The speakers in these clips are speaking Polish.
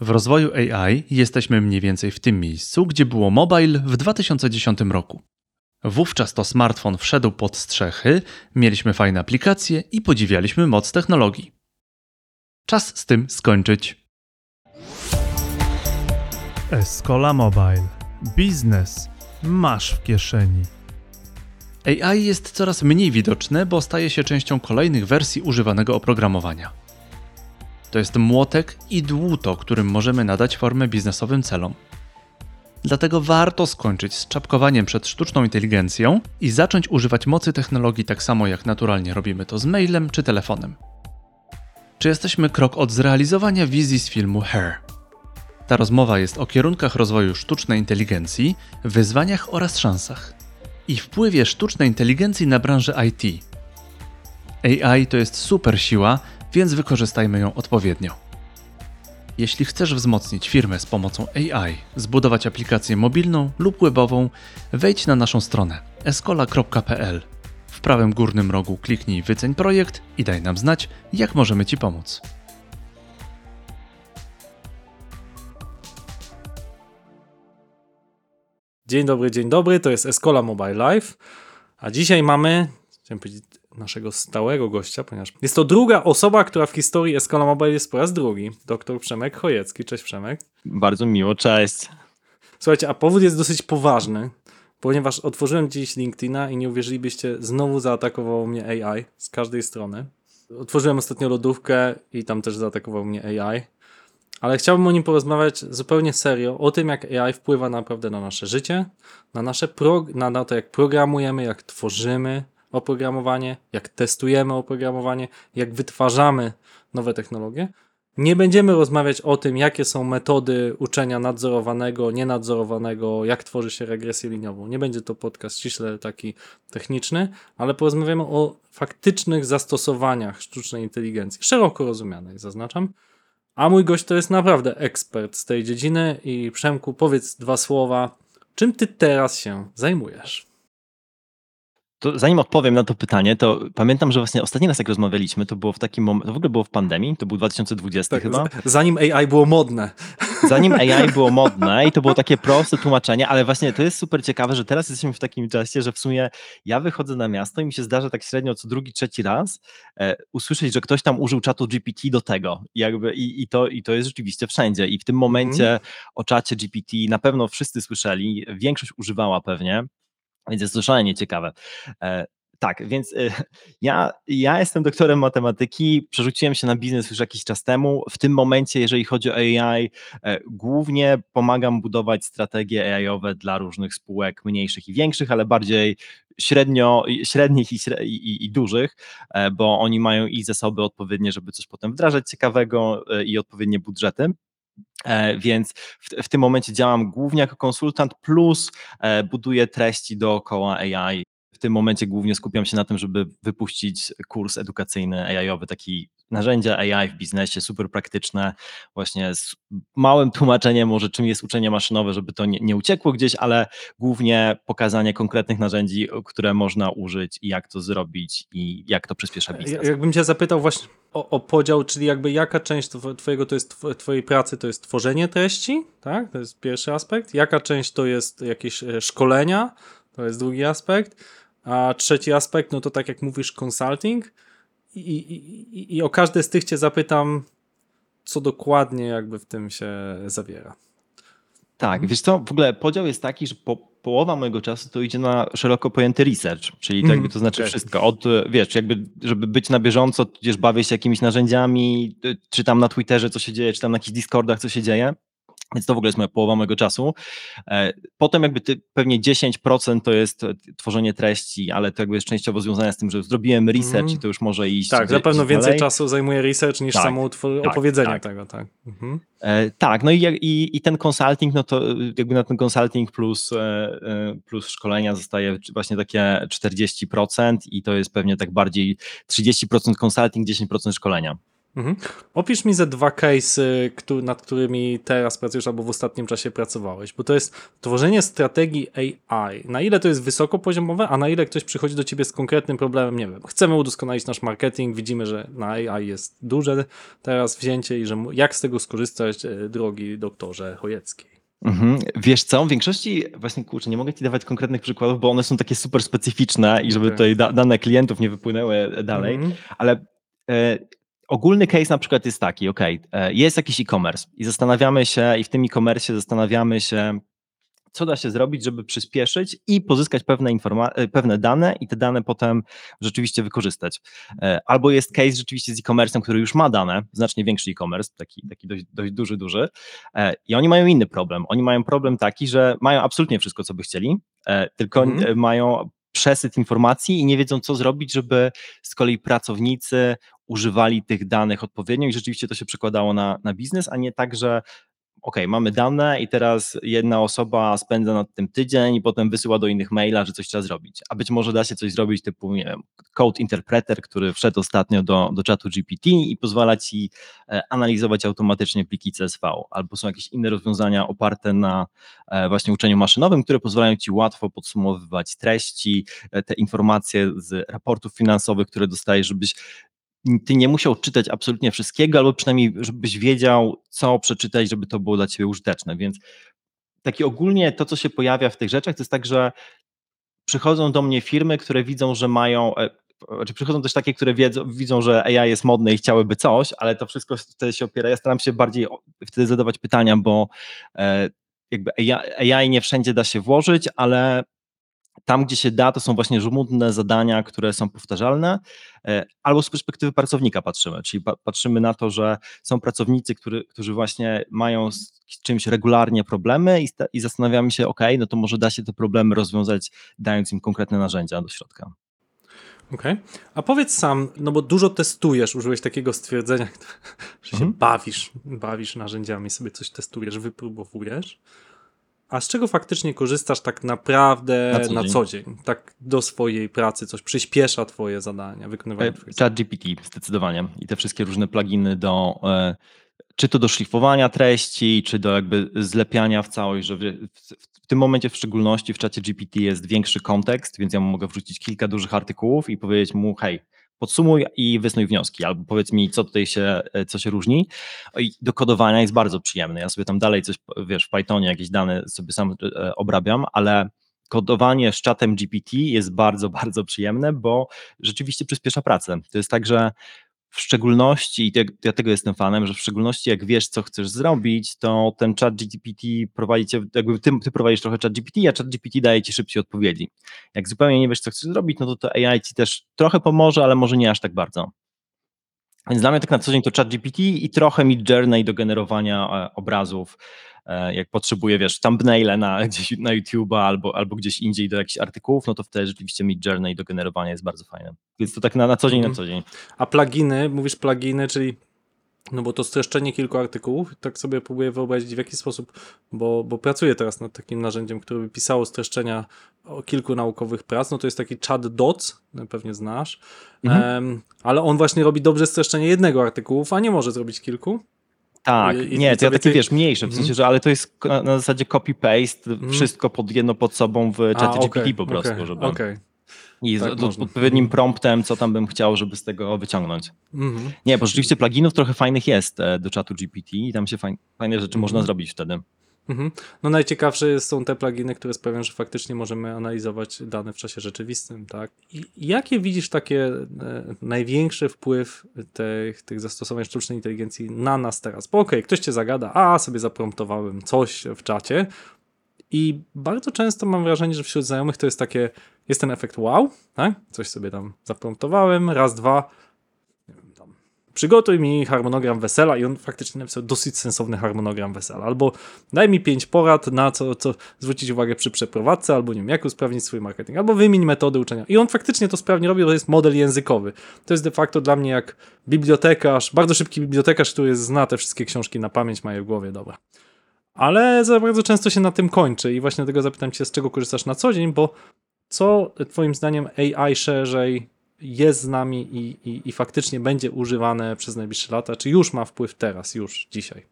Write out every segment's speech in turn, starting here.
W rozwoju AI jesteśmy mniej więcej w tym miejscu, gdzie było mobile w 2010 roku. Wówczas to smartfon wszedł pod strzechy, mieliśmy fajne aplikacje i podziwialiśmy moc technologii. Czas z tym skończyć. Escola Mobile. Biznes masz w kieszeni. AI jest coraz mniej widoczne, bo staje się częścią kolejnych wersji używanego oprogramowania. To jest młotek i dłuto, którym możemy nadać formę biznesowym celom. Dlatego warto skończyć z czapkowaniem przed sztuczną inteligencją i zacząć używać mocy technologii tak samo jak naturalnie robimy to z mailem czy telefonem. Czy jesteśmy krok od zrealizowania wizji z filmu Her? Ta rozmowa jest o kierunkach rozwoju sztucznej inteligencji, wyzwaniach oraz szansach i wpływie sztucznej inteligencji na branżę IT. AI to jest super siła, więc wykorzystajmy ją odpowiednio. Jeśli chcesz wzmocnić firmę z pomocą AI, zbudować aplikację mobilną lub webową, wejdź na naszą stronę escola.pl. W prawym górnym rogu kliknij Wyceń projekt i daj nam znać, jak możemy Ci pomóc. Dzień dobry, dzień dobry, to jest Escola Mobile Live, a dzisiaj mamy, chciałem powiedzieć, naszego stałego gościa, ponieważ jest to druga osoba, która w historii Escola Mobile jest po raz drugi, dr Przemek Chojecki. Cześć Przemek. Bardzo miło, cześć. Słuchajcie, a powód jest dosyć poważny, ponieważ otworzyłem dziś LinkedIna i nie uwierzylibyście, znowu zaatakowało mnie AI z każdej strony. Otworzyłem ostatnio lodówkę i tam też zaatakował mnie AI. Ale chciałbym o nim porozmawiać zupełnie serio, o tym jak AI wpływa naprawdę na nasze życie, na nasze prog- na, na to jak programujemy, jak tworzymy oprogramowanie, jak testujemy oprogramowanie, jak wytwarzamy nowe technologie. Nie będziemy rozmawiać o tym, jakie są metody uczenia nadzorowanego, nienadzorowanego, jak tworzy się regresję liniową. Nie będzie to podcast ściśle taki techniczny, ale porozmawiamy o faktycznych zastosowaniach sztucznej inteligencji, szeroko rozumianej, zaznaczam. A mój gość to jest naprawdę ekspert z tej dziedziny i Przemku, powiedz dwa słowa, czym ty teraz się zajmujesz? To zanim odpowiem na to pytanie, to pamiętam, że właśnie ostatni raz jak rozmawialiśmy, to było w takim momencie, to w ogóle było w pandemii, to był 2020 Tak, chyba. Zanim AI było modne. Zanim AI było modne i to było takie proste tłumaczenie, ale właśnie to jest super ciekawe, że teraz jesteśmy w takim czasie, że w sumie ja wychodzę na miasto i mi się zdarza tak średnio co drugi, trzeci raz e, usłyszeć, że ktoś tam użył czatu GPT do tego. I, jakby, i, i, to, I to jest rzeczywiście wszędzie. I w tym momencie o czacie GPT na pewno wszyscy słyszeli, większość używała pewnie. Więc jest to ciekawe. E, tak, więc e, ja, ja jestem doktorem matematyki, przerzuciłem się na biznes już jakiś czas temu. W tym momencie, jeżeli chodzi o AI, e, głównie pomagam budować strategie AI-owe dla różnych spółek mniejszych i większych, ale bardziej średnio, średnich i, i, i dużych, bo oni mają i zasoby odpowiednie, żeby coś potem wdrażać ciekawego i odpowiednie budżety. E, Więc w, w tym momencie działam głównie jako konsultant, plus e, buduję treści dookoła AI. W tym momencie głównie skupiam się na tym, żeby wypuścić kurs edukacyjny AI-owy, taki narzędzia AI w biznesie, super praktyczne, właśnie z małym tłumaczeniem może czym jest uczenie maszynowe, żeby to nie, nie uciekło gdzieś, ale głównie pokazanie konkretnych narzędzi, które można użyć i jak to zrobić i jak to przyspiesza biznes. Jakbym cię zapytał właśnie o, o podział, czyli jakby jaka część tw- twojego to jest tw- twojej pracy to jest tworzenie treści, tak? To jest pierwszy aspekt. Jaka część to jest jakieś e, szkolenia, to jest drugi aspekt. A trzeci aspekt, no to tak jak mówisz, consulting. I, i, i, o każdy z tych cię zapytam, co dokładnie jakby w tym się zawiera. Tak, wiesz co, w ogóle podział jest taki, że po, połowa mojego czasu to idzie na szeroko pojęty research, czyli to Mhm, jakby to znaczy okej. wszystko. Od, wiesz, jakby, żeby być na bieżąco, tudzież bawię się jakimiś narzędziami, czytam na Twitterze, co się dzieje, czytam na jakichś Discordach, co się dzieje. Więc to w ogóle jest moja połowa mojego czasu. E, Potem jakby ty, pewnie 10% to jest tworzenie treści, ale to jakby jest częściowo związane z tym, że zrobiłem research Mhm. i to już może iść Tak, na pewno więcej dalej. czasu zajmuje research niż Tak, samo tak, opowiedzenie tak. tego, tak. Mhm. E, tak, no i, i, i ten consulting, no to jakby na ten consulting plus, e, e, plus szkolenia zostaje właśnie takie 40% i to jest pewnie tak bardziej 30% consulting, 10% szkolenia. Mhm. Opisz mi ze dwa case'y, któ- nad którymi teraz pracujesz albo w ostatnim czasie pracowałeś, bo to jest tworzenie strategii AI. Na ile to jest wysokopoziomowe, a na ile ktoś przychodzi do ciebie z konkretnym problemem, nie wiem, chcemy udoskonalić nasz marketing, widzimy, że na AI jest duże teraz wzięcie i że jak z tego skorzystać, e, drogi doktorze Chojeckiej. Mhm. Wiesz co, w większości właśnie kurczę, nie mogę ci dawać konkretnych przykładów, bo one są takie super specyficzne i żeby Okej. tutaj da, dane klientów nie wypłynęły dalej, Mhm. ale e, ogólny case na przykład jest taki, ok, e, jest jakiś e-commerce i zastanawiamy się i w tym e-commerce zastanawiamy się, co da się zrobić, żeby przyspieszyć i pozyskać pewne, informa- e, pewne dane i te dane potem rzeczywiście wykorzystać. E, Albo jest case rzeczywiście z e-commerce'em, który już ma dane, znacznie większy e-commerce, taki, taki dość, dość duży, duży i oni mają inny problem. Oni mają problem taki, że mają absolutnie wszystko, co by chcieli, tylko Mhm. mają przesyt informacji i nie wiedzą, co zrobić, żeby z kolei pracownicy używali tych danych odpowiednio i rzeczywiście to się przekładało na, na biznes, a nie tak, że ok, mamy dane i teraz jedna osoba spędza nad tym tydzień i potem wysyła do innych maila, że coś trzeba zrobić. A być może da się coś zrobić typu, nie wiem, code interpreter, który wszedł ostatnio do, do czatu GPT i pozwala ci e, analizować automatycznie pliki CSV, albo są jakieś inne rozwiązania oparte na e, właśnie uczeniu maszynowym, które pozwalają ci łatwo podsumowywać treści, e, te informacje z raportów finansowych, które dostajesz, żebyś ty nie musiał czytać absolutnie wszystkiego, albo przynajmniej, żebyś wiedział, co przeczytać, żeby to było dla ciebie użyteczne. Więc taki ogólnie to, co się pojawia w tych rzeczach, to jest tak, że przychodzą do mnie firmy, które widzą, że mają. e, Znaczy przychodzą też takie, które wiedzą, widzą, że AI jest modne i chciałyby coś, ale to wszystko wtedy się opiera. Ja staram się bardziej wtedy zadawać pytania, bo e, jakby AI, AI nie wszędzie da się włożyć, ale tam, gdzie się da, to są właśnie żmudne zadania, które są powtarzalne, e, albo z perspektywy pracownika patrzymy, czyli pa, patrzymy na to, że są pracownicy, który, którzy właśnie mają z czymś regularnie problemy i, i zastanawiamy się, ok, no to może da się te problemy rozwiązać, dając im konkretne narzędzia do środka. Okej. A powiedz sam, no bo dużo testujesz, użyłeś takiego stwierdzenia, że się Mhm. bawisz, bawisz narzędziami, sobie coś testujesz, wypróbowujesz. A z czego faktycznie korzystasz tak naprawdę Na na co co, dzień. Tak do swojej pracy, coś przyspiesza twoje zadania, wykonywanie twoich Chat GPT zdecydowanie. I te wszystkie różne pluginy do e, czy to do szlifowania treści, czy do jakby zlepiania w całość, że w, w, w tym momencie w szczególności w czacie GPT jest większy kontekst, więc ja mogę wrzucić kilka dużych artykułów i powiedzieć mu, hej, podsumuj i wysnuj wnioski, albo powiedz mi, co tutaj się, e, co się różni. I do kodowania jest bardzo przyjemny. Ja sobie tam dalej coś, wiesz, w Pythonie jakieś dane sobie sam e, obrabiam, ale kodowanie z czatem GPT jest bardzo, bardzo przyjemne, bo rzeczywiście przyspiesza pracę. To jest tak, że w szczególności, i te, ja tego jestem fanem, że w szczególności jak wiesz, co chcesz zrobić, to ten chat GPT prowadzi cię, jakby ty, ty prowadzisz trochę chat GPT, a chat GPT daje ci szybciej odpowiedzi. Jak zupełnie nie wiesz, co chcesz zrobić, no to to AI ci też trochę pomoże, ale może nie aż tak bardzo. Więc dla mnie tak na co dzień to chat GPT i trochę Mid Journey do generowania e, obrazów, e, jak potrzebuję, wiesz, thumbnaile na, gdzieś na YouTube'a albo, albo gdzieś indziej do jakichś artykułów, no to wtedy rzeczywiście Mid Journey do generowania jest bardzo fajne. Więc to tak na, na co dzień, Mhm. na co dzień. A pluginy, mówisz pluginy, czyli no bo to streszczenie kilku artykułów, tak sobie próbuję wyobrazić w jaki sposób, bo, bo pracuję teraz nad takim narzędziem, które by pisało streszczenia o kilku naukowych prac, no to jest taki chat dots, no pewnie znasz, Mhm. Em, ale on właśnie robi dobrze streszczenie jednego artykułu, a nie może zrobić kilku. Tak, I- i nie, co to ja takie więcej- wiesz, mniejsze, w Mhm. sensie, że ale to jest na, na zasadzie copy-paste, Mhm. wszystko pod jedno pod sobą w czacie GPT okej, po prostu, okej, żeby Okej. I z, tak z można. odpowiednim promptem, co tam bym chciał, żeby z tego wyciągnąć. Mhm. Nie, bo rzeczywiście pluginów trochę fajnych jest e, do czatu GPT i tam się fajn, fajne rzeczy można Mhm. zrobić wtedy. Mhm. No najciekawsze są te pluginy, które sprawiają, że faktycznie możemy analizować dane w czasie rzeczywistym, tak? I jakie widzisz takie e, największy wpływ tych, tych zastosowań sztucznej inteligencji na nas teraz? Bo okej, ktoś cię zagada, a sobie zapromptowałem coś w czacie i bardzo często mam wrażenie, że wśród znajomych to jest takie, jest ten efekt wow, tak? Coś sobie tam zapromptowałem, raz, dwa, tam, przygotuj mi harmonogram wesela i on faktycznie napisał dosyć sensowny harmonogram wesela, albo daj mi pięć porad na co, co zwrócić uwagę przy przeprowadzce, albo nie wiem, jak usprawnić swój marketing, albo wymień metody uczenia. I on faktycznie to sprawnie robi, bo to jest model językowy. To jest de facto dla mnie jak bibliotekarz, bardzo szybki bibliotekarz, który zna te wszystkie książki na pamięć, ma je w głowie, dobra. Ale za bardzo często się na tym kończy i właśnie dlatego zapytam cię, z czego korzystasz na co dzień, bo co twoim zdaniem AI szerzej jest z nami i, i, i faktycznie będzie używane przez najbliższe lata, czy już ma wpływ teraz, już dzisiaj.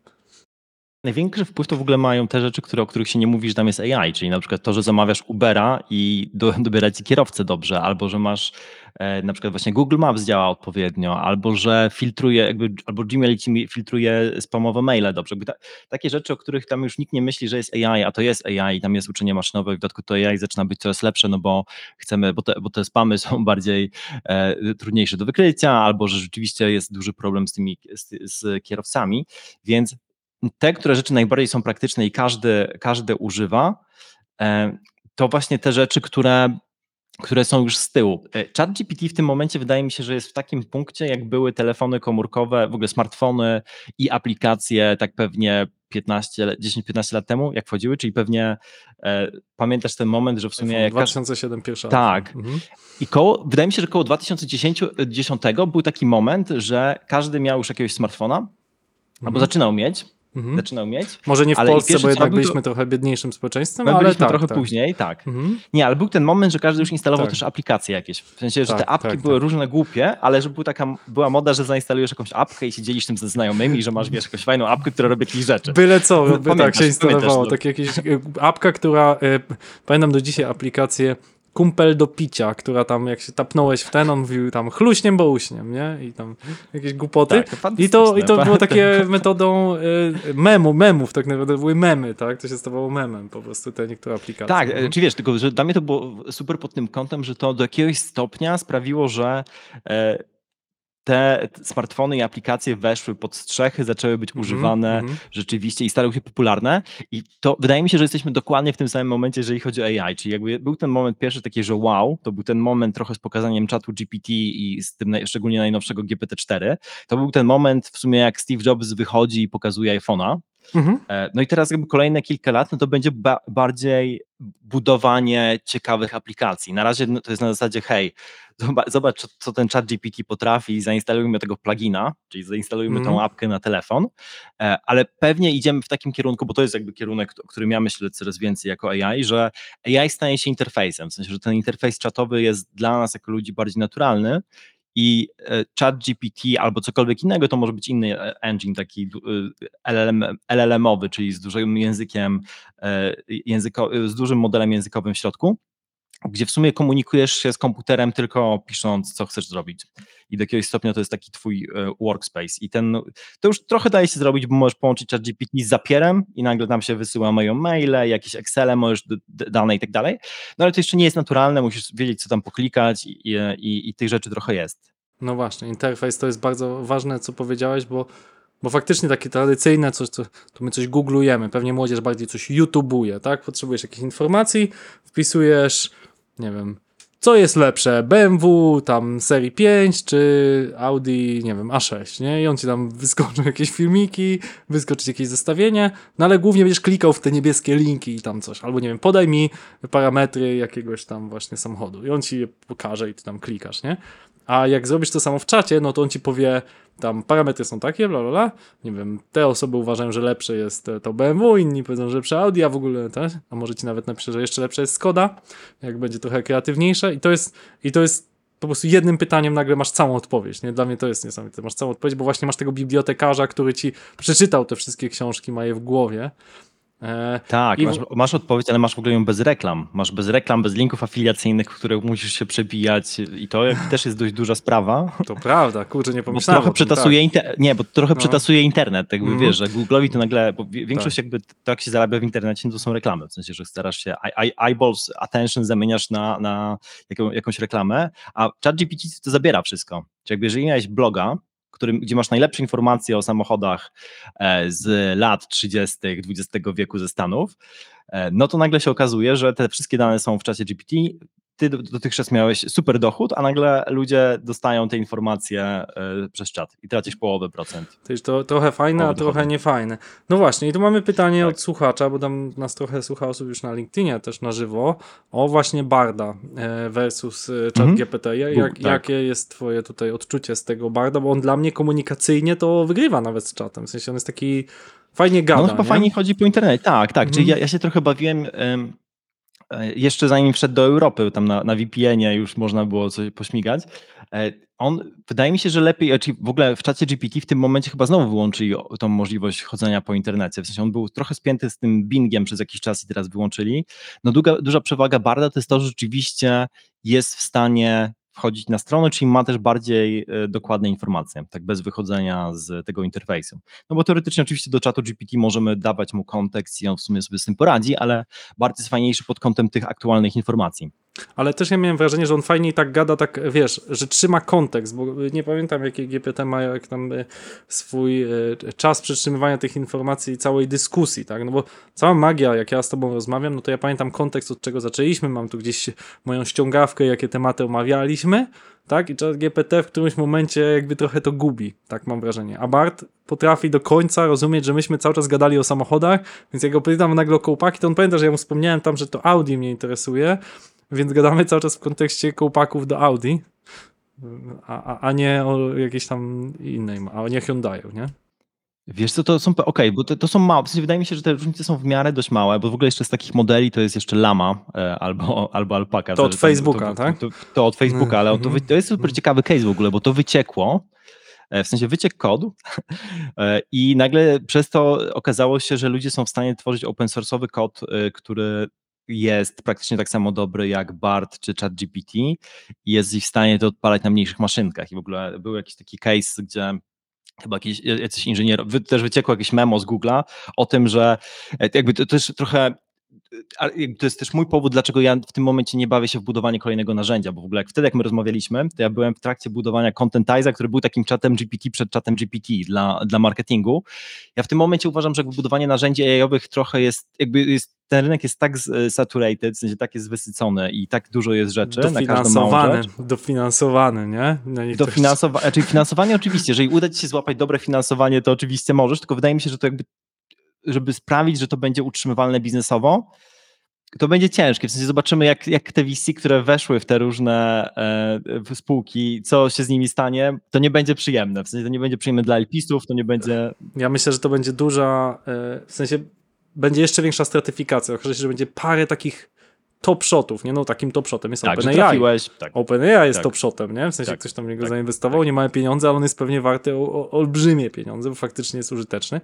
Największy wpływ to w ogóle mają te rzeczy, które, o których się nie mówi, że tam jest AI, czyli na przykład to, że zamawiasz Ubera i do, ci kierowcę dobrze, albo że masz na przykład właśnie Google Maps działa odpowiednio, albo że filtruje, jakby, albo Gmail ci filtruje spamowe maile dobrze. Ta, takie rzeczy, o których tam już nikt nie myśli, że jest AI, a to jest AI, tam jest uczenie maszynowe, w dodatku to AI zaczyna być coraz lepsze, no bo chcemy, bo te, bo te spamy są bardziej e, trudniejsze do wykrycia, albo że rzeczywiście jest duży problem z tymi z, z kierowcami, więc te, które rzeczy najbardziej są praktyczne i każdy, każdy używa, e, to właśnie te rzeczy, które, które są już z tyłu. E, ChatGPT w tym momencie wydaje mi się, że jest w takim punkcie, jak były telefony komórkowe, w ogóle smartfony i aplikacje, tak pewnie 15, 10-15 lat temu, jak wchodziły, czyli pewnie e, pamiętasz ten moment, że w sumie... Jak 2007 pierwsza. Tak. Mhm. I koło, wydaje mi się, że koło 2010 10 był taki moment, że każdy miał już jakiegoś smartfona, mhm. albo zaczynał mieć, mhm. zaczynał mieć. Może nie w Polsce, bo jednak byliśmy to... trochę biedniejszym społeczeństwem, ale tak, trochę tak. później, tak. Mhm. Nie, ale był ten moment, że każdy już instalował tak. też aplikacje jakieś. W sensie, że tak, te apki tak, były tak. różne głupie, ale że była taka była moda, że zainstalujesz jakąś apkę i się dzielisz tym ze znajomymi, że masz wiesz, jakąś fajną apkę, która robi jakieś rzeczy. Byle co, by Pamiętasz, tak się instalowało. no. Tak jakieś y, apka, która, y, pamiętam do dzisiaj aplikację kumpel do picia, która tam jak się tapnąłeś w ten, on mówił tam chluśniem, bo uśniem, nie? I tam jakieś głupoty. Tak, I to, I to było takie metodą y, memu, memów, tak naprawdę były memy, tak? To się stawało memem po prostu, te niektóre aplikacje. Tak, Mhm. czy wiesz, tylko że dla mnie to było super pod tym kątem, że to do jakiegoś stopnia sprawiło, że e, te smartfony i aplikacje weszły pod strzechy, zaczęły być Mhm, używane mhm. rzeczywiście i stały się popularne. I to wydaje mi się, że jesteśmy dokładnie w tym samym momencie, jeżeli chodzi o AI. Czyli jakby był ten moment pierwszy taki, że wow, to był ten moment trochę z pokazaniem czatu GPT i z tym naj, szczególnie najnowszego GPT-4. To był ten moment w sumie, jak Steve Jobs wychodzi i pokazuje iPhone'a. Mhm. E, No i teraz jakby kolejne kilka lat, no to będzie ba bardziej budowanie ciekawych aplikacji. Na razie no to jest na zasadzie, hej, zobacz, co, ten chat GPT potrafi zainstalujmy tego plugina, czyli zainstalujmy Mhm. tą apkę na telefon, e, ale pewnie idziemy w takim kierunku, bo to jest jakby kierunek, którym ja myślę coraz więcej jako AI, że AI staje się interfejsem, w sensie, że ten interfejs czatowy jest dla nas jako ludzi bardziej naturalny i e, chat GPT albo cokolwiek innego, to może być inny e, engine, taki LLM, LLM-owy, czyli z dużym językiem, e, języko, z dużym modelem językowym w środku, gdzie w sumie komunikujesz się z komputerem tylko pisząc, co chcesz zrobić. I do jakiegoś stopnia to jest taki twój e, workspace. I ten, to już trochę daje się zrobić, bo możesz połączyć ChatGPT z Zapierem i nagle tam się wysyła mają maile, jakieś Excele, możesz dane i tak dalej. No ale to jeszcze nie jest naturalne, musisz wiedzieć, co tam poklikać i, i, i tych rzeczy trochę jest. No właśnie, interfejs to jest bardzo ważne, co powiedziałeś, bo, bo faktycznie takie tradycyjne coś, co, to my coś googlujemy, pewnie młodzież bardziej coś YouTubeuje, tak? Potrzebujesz jakichś informacji, wpisujesz, nie wiem, co jest lepsze, BMW tam serii 5 czy Audi, nie wiem, A6, nie? I on ci tam wyskoczą jakieś filmiki, wyskoczyć jakieś zestawienie, no ale głównie będziesz klikał w te niebieskie linki i tam coś, albo nie wiem, podaj mi parametry jakiegoś tam właśnie samochodu i on ci je pokaże i ty tam klikasz, nie? A jak zrobisz to samo w czacie, no to on ci powie, tam parametry są takie, bla bla bla. Nie wiem, te osoby uważają, że lepsze jest e, to BMW, inni powiedzą, że lepsze Audi, a w ogóle też, a może ci nawet napisze, że jeszcze lepsze jest Skoda, jak będzie trochę kreatywniejsze i to jest, i to jest po prostu jednym pytaniem nagle masz całą odpowiedź, nie? Dla mnie to jest niesamowite, masz całą odpowiedź, bo właśnie masz tego bibliotekarza, który ci przeczytał te wszystkie książki, ma je w głowie. E, Tak, w- masz, masz odpowiedź, ale masz w ogóle ją bez reklam. Masz bez reklam, bez linków afiliacyjnych, w które musisz się przebijać i to też jest dość duża sprawa. to prawda, kurczę, nie Bo pomyślałem trochę o tym, przetasuje, tak. inter... nie, bo trochę No. przetasuje internet, jakby Mhm. wiesz, że Google'owi to nagle, bo większość jakby to jak się zarabia w internecie, no to są reklamy, w sensie, że starasz się, eye- eye- eyeballs, attention zamieniasz na, na jaką, jakąś reklamę, a ChatGPT to zabiera wszystko. Czyli jakby jeżeli miałeś bloga, którym, gdzie masz najlepsze informacje o samochodach e, z lat 30. XX wieku ze Stanów, e, no to nagle się okazuje, że te wszystkie dane są w czasie GPT. Ty do- dotychczas miałeś super dochód, a nagle ludzie dostają te informacje e, przez czat i tracisz połowę procent. To jest to trochę fajne, a trochę dochodu. niefajne. No właśnie, i tu mamy pytanie Tak. od słuchacza, bo tam nas trochę słucha osób już na LinkedInie też na żywo, o właśnie Barda e, versus e, chat Mhm. GPT. Jak, tak. Jakie jest twoje tutaj odczucie z tego Barda, bo on dla mnie komunikacyjnie to wygrywa nawet z czatem, w sensie on jest taki fajnie gada, No on chyba nie? fajnie chodzi po internecie. Tak, tak. Czyli Mhm. ja, ja się trochę bawiłem. em, jeszcze zanim wszedł do Europy, tam na, na VPN-ie już można było coś pośmigać, e, on, wydaje mi się, że lepiej, czyli w ogóle w czacie GPT w tym momencie chyba znowu wyłączyli tą możliwość chodzenia po internecie, w sensie on był trochę spięty z tym Bingiem przez jakiś czas i teraz wyłączyli. No duża, duża przewaga Barda to jest to, że rzeczywiście jest w stanie wchodzić na stronę, czyli ma też bardziej e, dokładne informacje, tak bez wychodzenia z tego interfejsu. No bo teoretycznie oczywiście do czatu GPT możemy dawać mu kontekst i on w sumie sobie z tym poradzi, ale Bart jest fajniejszy pod kątem tych aktualnych informacji. Ale też ja miałem wrażenie, że on fajniej tak gada, tak wiesz, że trzyma kontekst, bo nie pamiętam jaki GPT ma jak tam y, swój y, czas przytrzymywania tych informacji i całej dyskusji, tak? No bo cała magia, jak ja z tobą rozmawiam, no to ja pamiętam kontekst, od czego zaczęliśmy, mam tu gdzieś moją ściągawkę, jakie tematy omawialiśmy, tak? I czat GPT w którymś momencie jakby trochę to gubi, tak mam wrażenie. A Bart potrafi do końca rozumieć, że myśmy cały czas gadali o samochodach, więc jak go pytam nagle o kołpaki, to on pamięta, że ja mu wspomniałem tam, że to Audi mnie interesuje, więc gadamy cały czas w kontekście kołpaków do Audi, a, a, a nie o jakiejś tam innej, a nie Hyundai'u, nie? Wiesz co, to są, okej, bo to, to są małe, w sensie wydaje mi się, że te różnice są w miarę dość małe, bo w ogóle jeszcze z takich modeli to jest jeszcze Lama e, albo, albo Alpaka. To od tam- Facebooka, to, tak? To, to, to od Facebooka, ale to, to jest super ciekawy case w ogóle, bo to wyciekło, e, w sensie wyciekł kod e, i nagle przez to okazało się, że ludzie są w stanie tworzyć open source'owy kod, e, który jest praktycznie tak samo dobry jak BART czy ChatGPT i jest w stanie to odpalać na mniejszych maszynkach. I w ogóle był jakiś taki case, gdzie chyba jakiś, jacyś inżynier, wy, też wyciekło jakieś memo z Google'a o tym, że e, jakby to też trochę to jest też mój powód, dlaczego ja w tym momencie nie bawię się w budowanie kolejnego narzędzia, bo w ogóle jak wtedy, jak my rozmawialiśmy, to ja byłem w trakcie budowania Contentiza, który był takim czatem GPT przed czatem GPT dla, dla marketingu. Ja w tym momencie uważam, że budowanie narzędzi AI-owych trochę jest, jakby jest, ten rynek jest tak z- saturated, w sensie tak jest wysycony i tak dużo jest rzeczy na każdą małą Dofinansowany, rzecz. dofinansowany, nie? Dofinansowa- znaczy finansowanie oczywiście, jeżeli uda ci się złapać dobre finansowanie, to oczywiście możesz, tylko wydaje mi się, że to jakby, żeby sprawić, że to będzie utrzymywalne biznesowo, to będzie ciężkie. W sensie zobaczymy, jak, jak te VC, które weszły w te różne e, spółki, co się z nimi stanie, to nie będzie przyjemne. W sensie to nie będzie przyjemne dla LP-ów, to nie będzie. Ja myślę, że to będzie duża, e, w sensie będzie jeszcze większa stratyfikacja. Okaże się, że będzie parę takich top shotów, nie? No takim top shotem jest Tak, OpenAI. Tak. OpenAI jest Tak. top shotem, nie? W sensie Tak, ktoś tam w niego tak, zainwestował, nie małe pieniądze, ale on jest pewnie warty o, o, olbrzymie pieniądze, bo faktycznie jest użyteczny.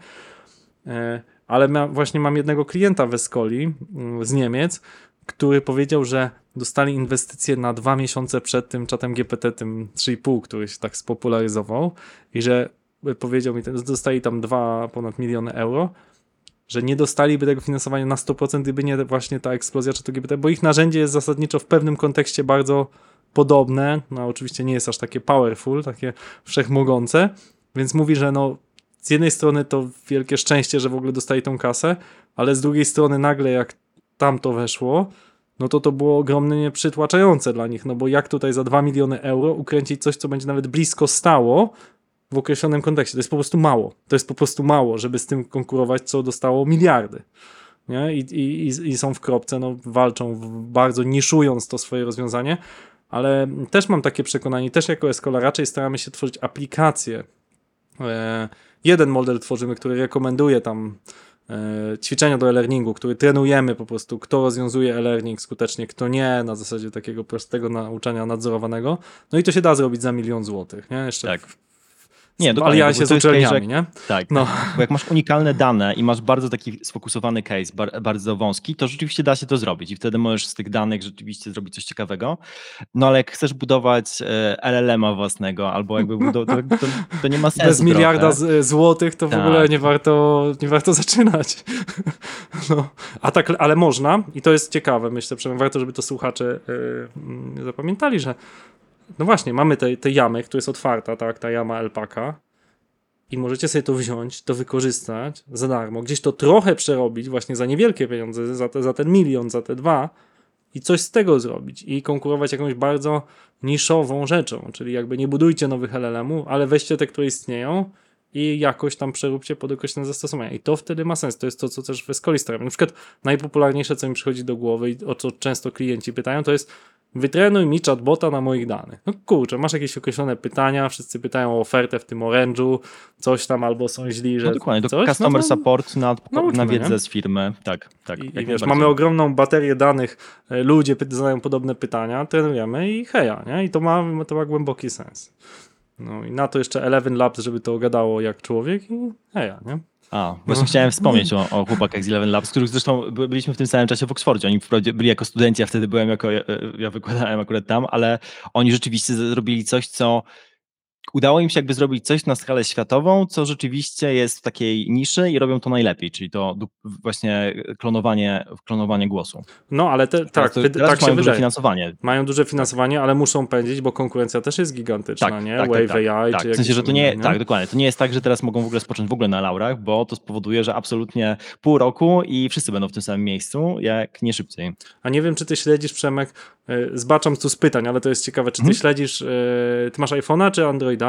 E, ale ma, właśnie mam jednego klienta w Escoli mm, z Niemiec, który powiedział, że dostali inwestycje na dwa miesiące przed tym czatem GPT, tym 3,5, który się tak spopularyzował i że powiedział mi, że dostali tam dwa ponad miliony euro, że nie dostaliby tego finansowania na 100%, gdyby nie właśnie ta eksplozja czatu GPT, bo ich narzędzie jest zasadniczo w pewnym kontekście bardzo podobne, no oczywiście nie jest aż takie powerful, takie wszechmogące, więc mówi, że no z jednej strony to wielkie szczęście, że w ogóle dostali tą kasę, ale z drugiej strony nagle jak tam to weszło, no to to było ogromnie przytłaczające dla nich, no bo jak tutaj za 2 miliony euro ukręcić coś, co będzie nawet blisko stało w określonym kontekście. To jest po prostu mało. To jest po prostu mało, żeby z tym konkurować, co dostało miliardy. Nie? I, i, i- są w kropce, no, walczą bardzo niszując to swoje rozwiązanie, ale też mam takie przekonanie, też jako Escola raczej staramy się tworzyć aplikacje. E, jeden model tworzymy, który rekomenduje tam e, ćwiczenia do e-learningu, który trenujemy po prostu, kto rozwiązuje e-learning skutecznie, kto nie, na zasadzie takiego prostego nauczania nadzorowanego. No i to się da zrobić za milion złotych, nie? Jeszcze Tak. W, Nie, w dokładnie, aliansie bo z jest case, uczelniami, że- nie? Tak, No. bo jak masz unikalne dane i masz bardzo taki sfokusowany case, bar, bardzo wąski, to rzeczywiście da się to zrobić i wtedy możesz z tych danych rzeczywiście zrobić coś ciekawego. No ale jak chcesz budować e, LLM-a własnego albo jakby to, to, to nie ma sensu Bez miliarda z, złotych to w Tak. ogóle nie warto, nie warto zaczynać. No. A tak, ale można i to jest ciekawe, myślę, przynajmniej warto, żeby to słuchacze y, mm, zapamiętali, że no właśnie, mamy te, te jamy, która jest otwarta, tak, ta jama alpaka i możecie sobie to wziąć, to wykorzystać za darmo, gdzieś to trochę przerobić właśnie za niewielkie pieniądze, za, te, za ten milion, za te dwa i coś z tego zrobić i konkurować jakąś bardzo niszową rzeczą, czyli jakby nie budujcie nowych LLM-ów, ale weźcie te, które istnieją i jakoś tam przeróbcie pod określone zastosowania. I to wtedy ma sens. To jest to, co też w Escoli. Na przykład najpopularniejsze, co mi przychodzi do głowy i o co często klienci pytają, to jest wytrenuj mi chatbota na moich danych. No kurczę, masz jakieś określone pytania, wszyscy pytają o ofertę w tym Orange'u, coś tam, albo są źli, że No dokładnie, coś, customer no support na, nauczymy, na wiedzę nie? z firmy. Tak, tak. I, jak i wiesz, mamy ogromną baterię danych, e, ludzie zadają podobne pytania, trenujemy i heja, nie? I to ma, to ma głęboki sens. No i na to jeszcze Eleven Labs, żeby to gadało jak człowiek i heja, nie? A, właśnie chciałem wspomnieć o, o chłopakach z Eleven Labs, których zresztą by- byliśmy w tym samym czasie w Oxfordzie. Oni wprawdzie byli jako studenci, a wtedy byłem jako, ja wykładałem akurat tam, ale oni rzeczywiście zrobili coś, co udało im się jakby zrobić coś na skalę światową, co rzeczywiście jest w takiej niszy i robią to najlepiej, czyli to właśnie klonowanie, klonowanie głosu. No ale te, tak, to, tak mają duże wydaje. finansowanie. Mają duże finansowanie, ale muszą pędzić, bo konkurencja też jest gigantyczna, Tak, nie? tak, Wave tak, tak, AI tak. czy W sensie, że to nie, inne, tak, dokładnie. To nie jest tak, że teraz mogą w ogóle spocząć w ogóle na laurach, bo to spowoduje, że absolutnie pół roku i wszyscy będą w tym samym miejscu, jak nie szybciej. A nie wiem, czy ty śledzisz, Przemek, e, zbaczam tu z pytań, ale to jest ciekawe, czy ty Mhm. śledzisz, e, ty masz iPhone'a czy Androida?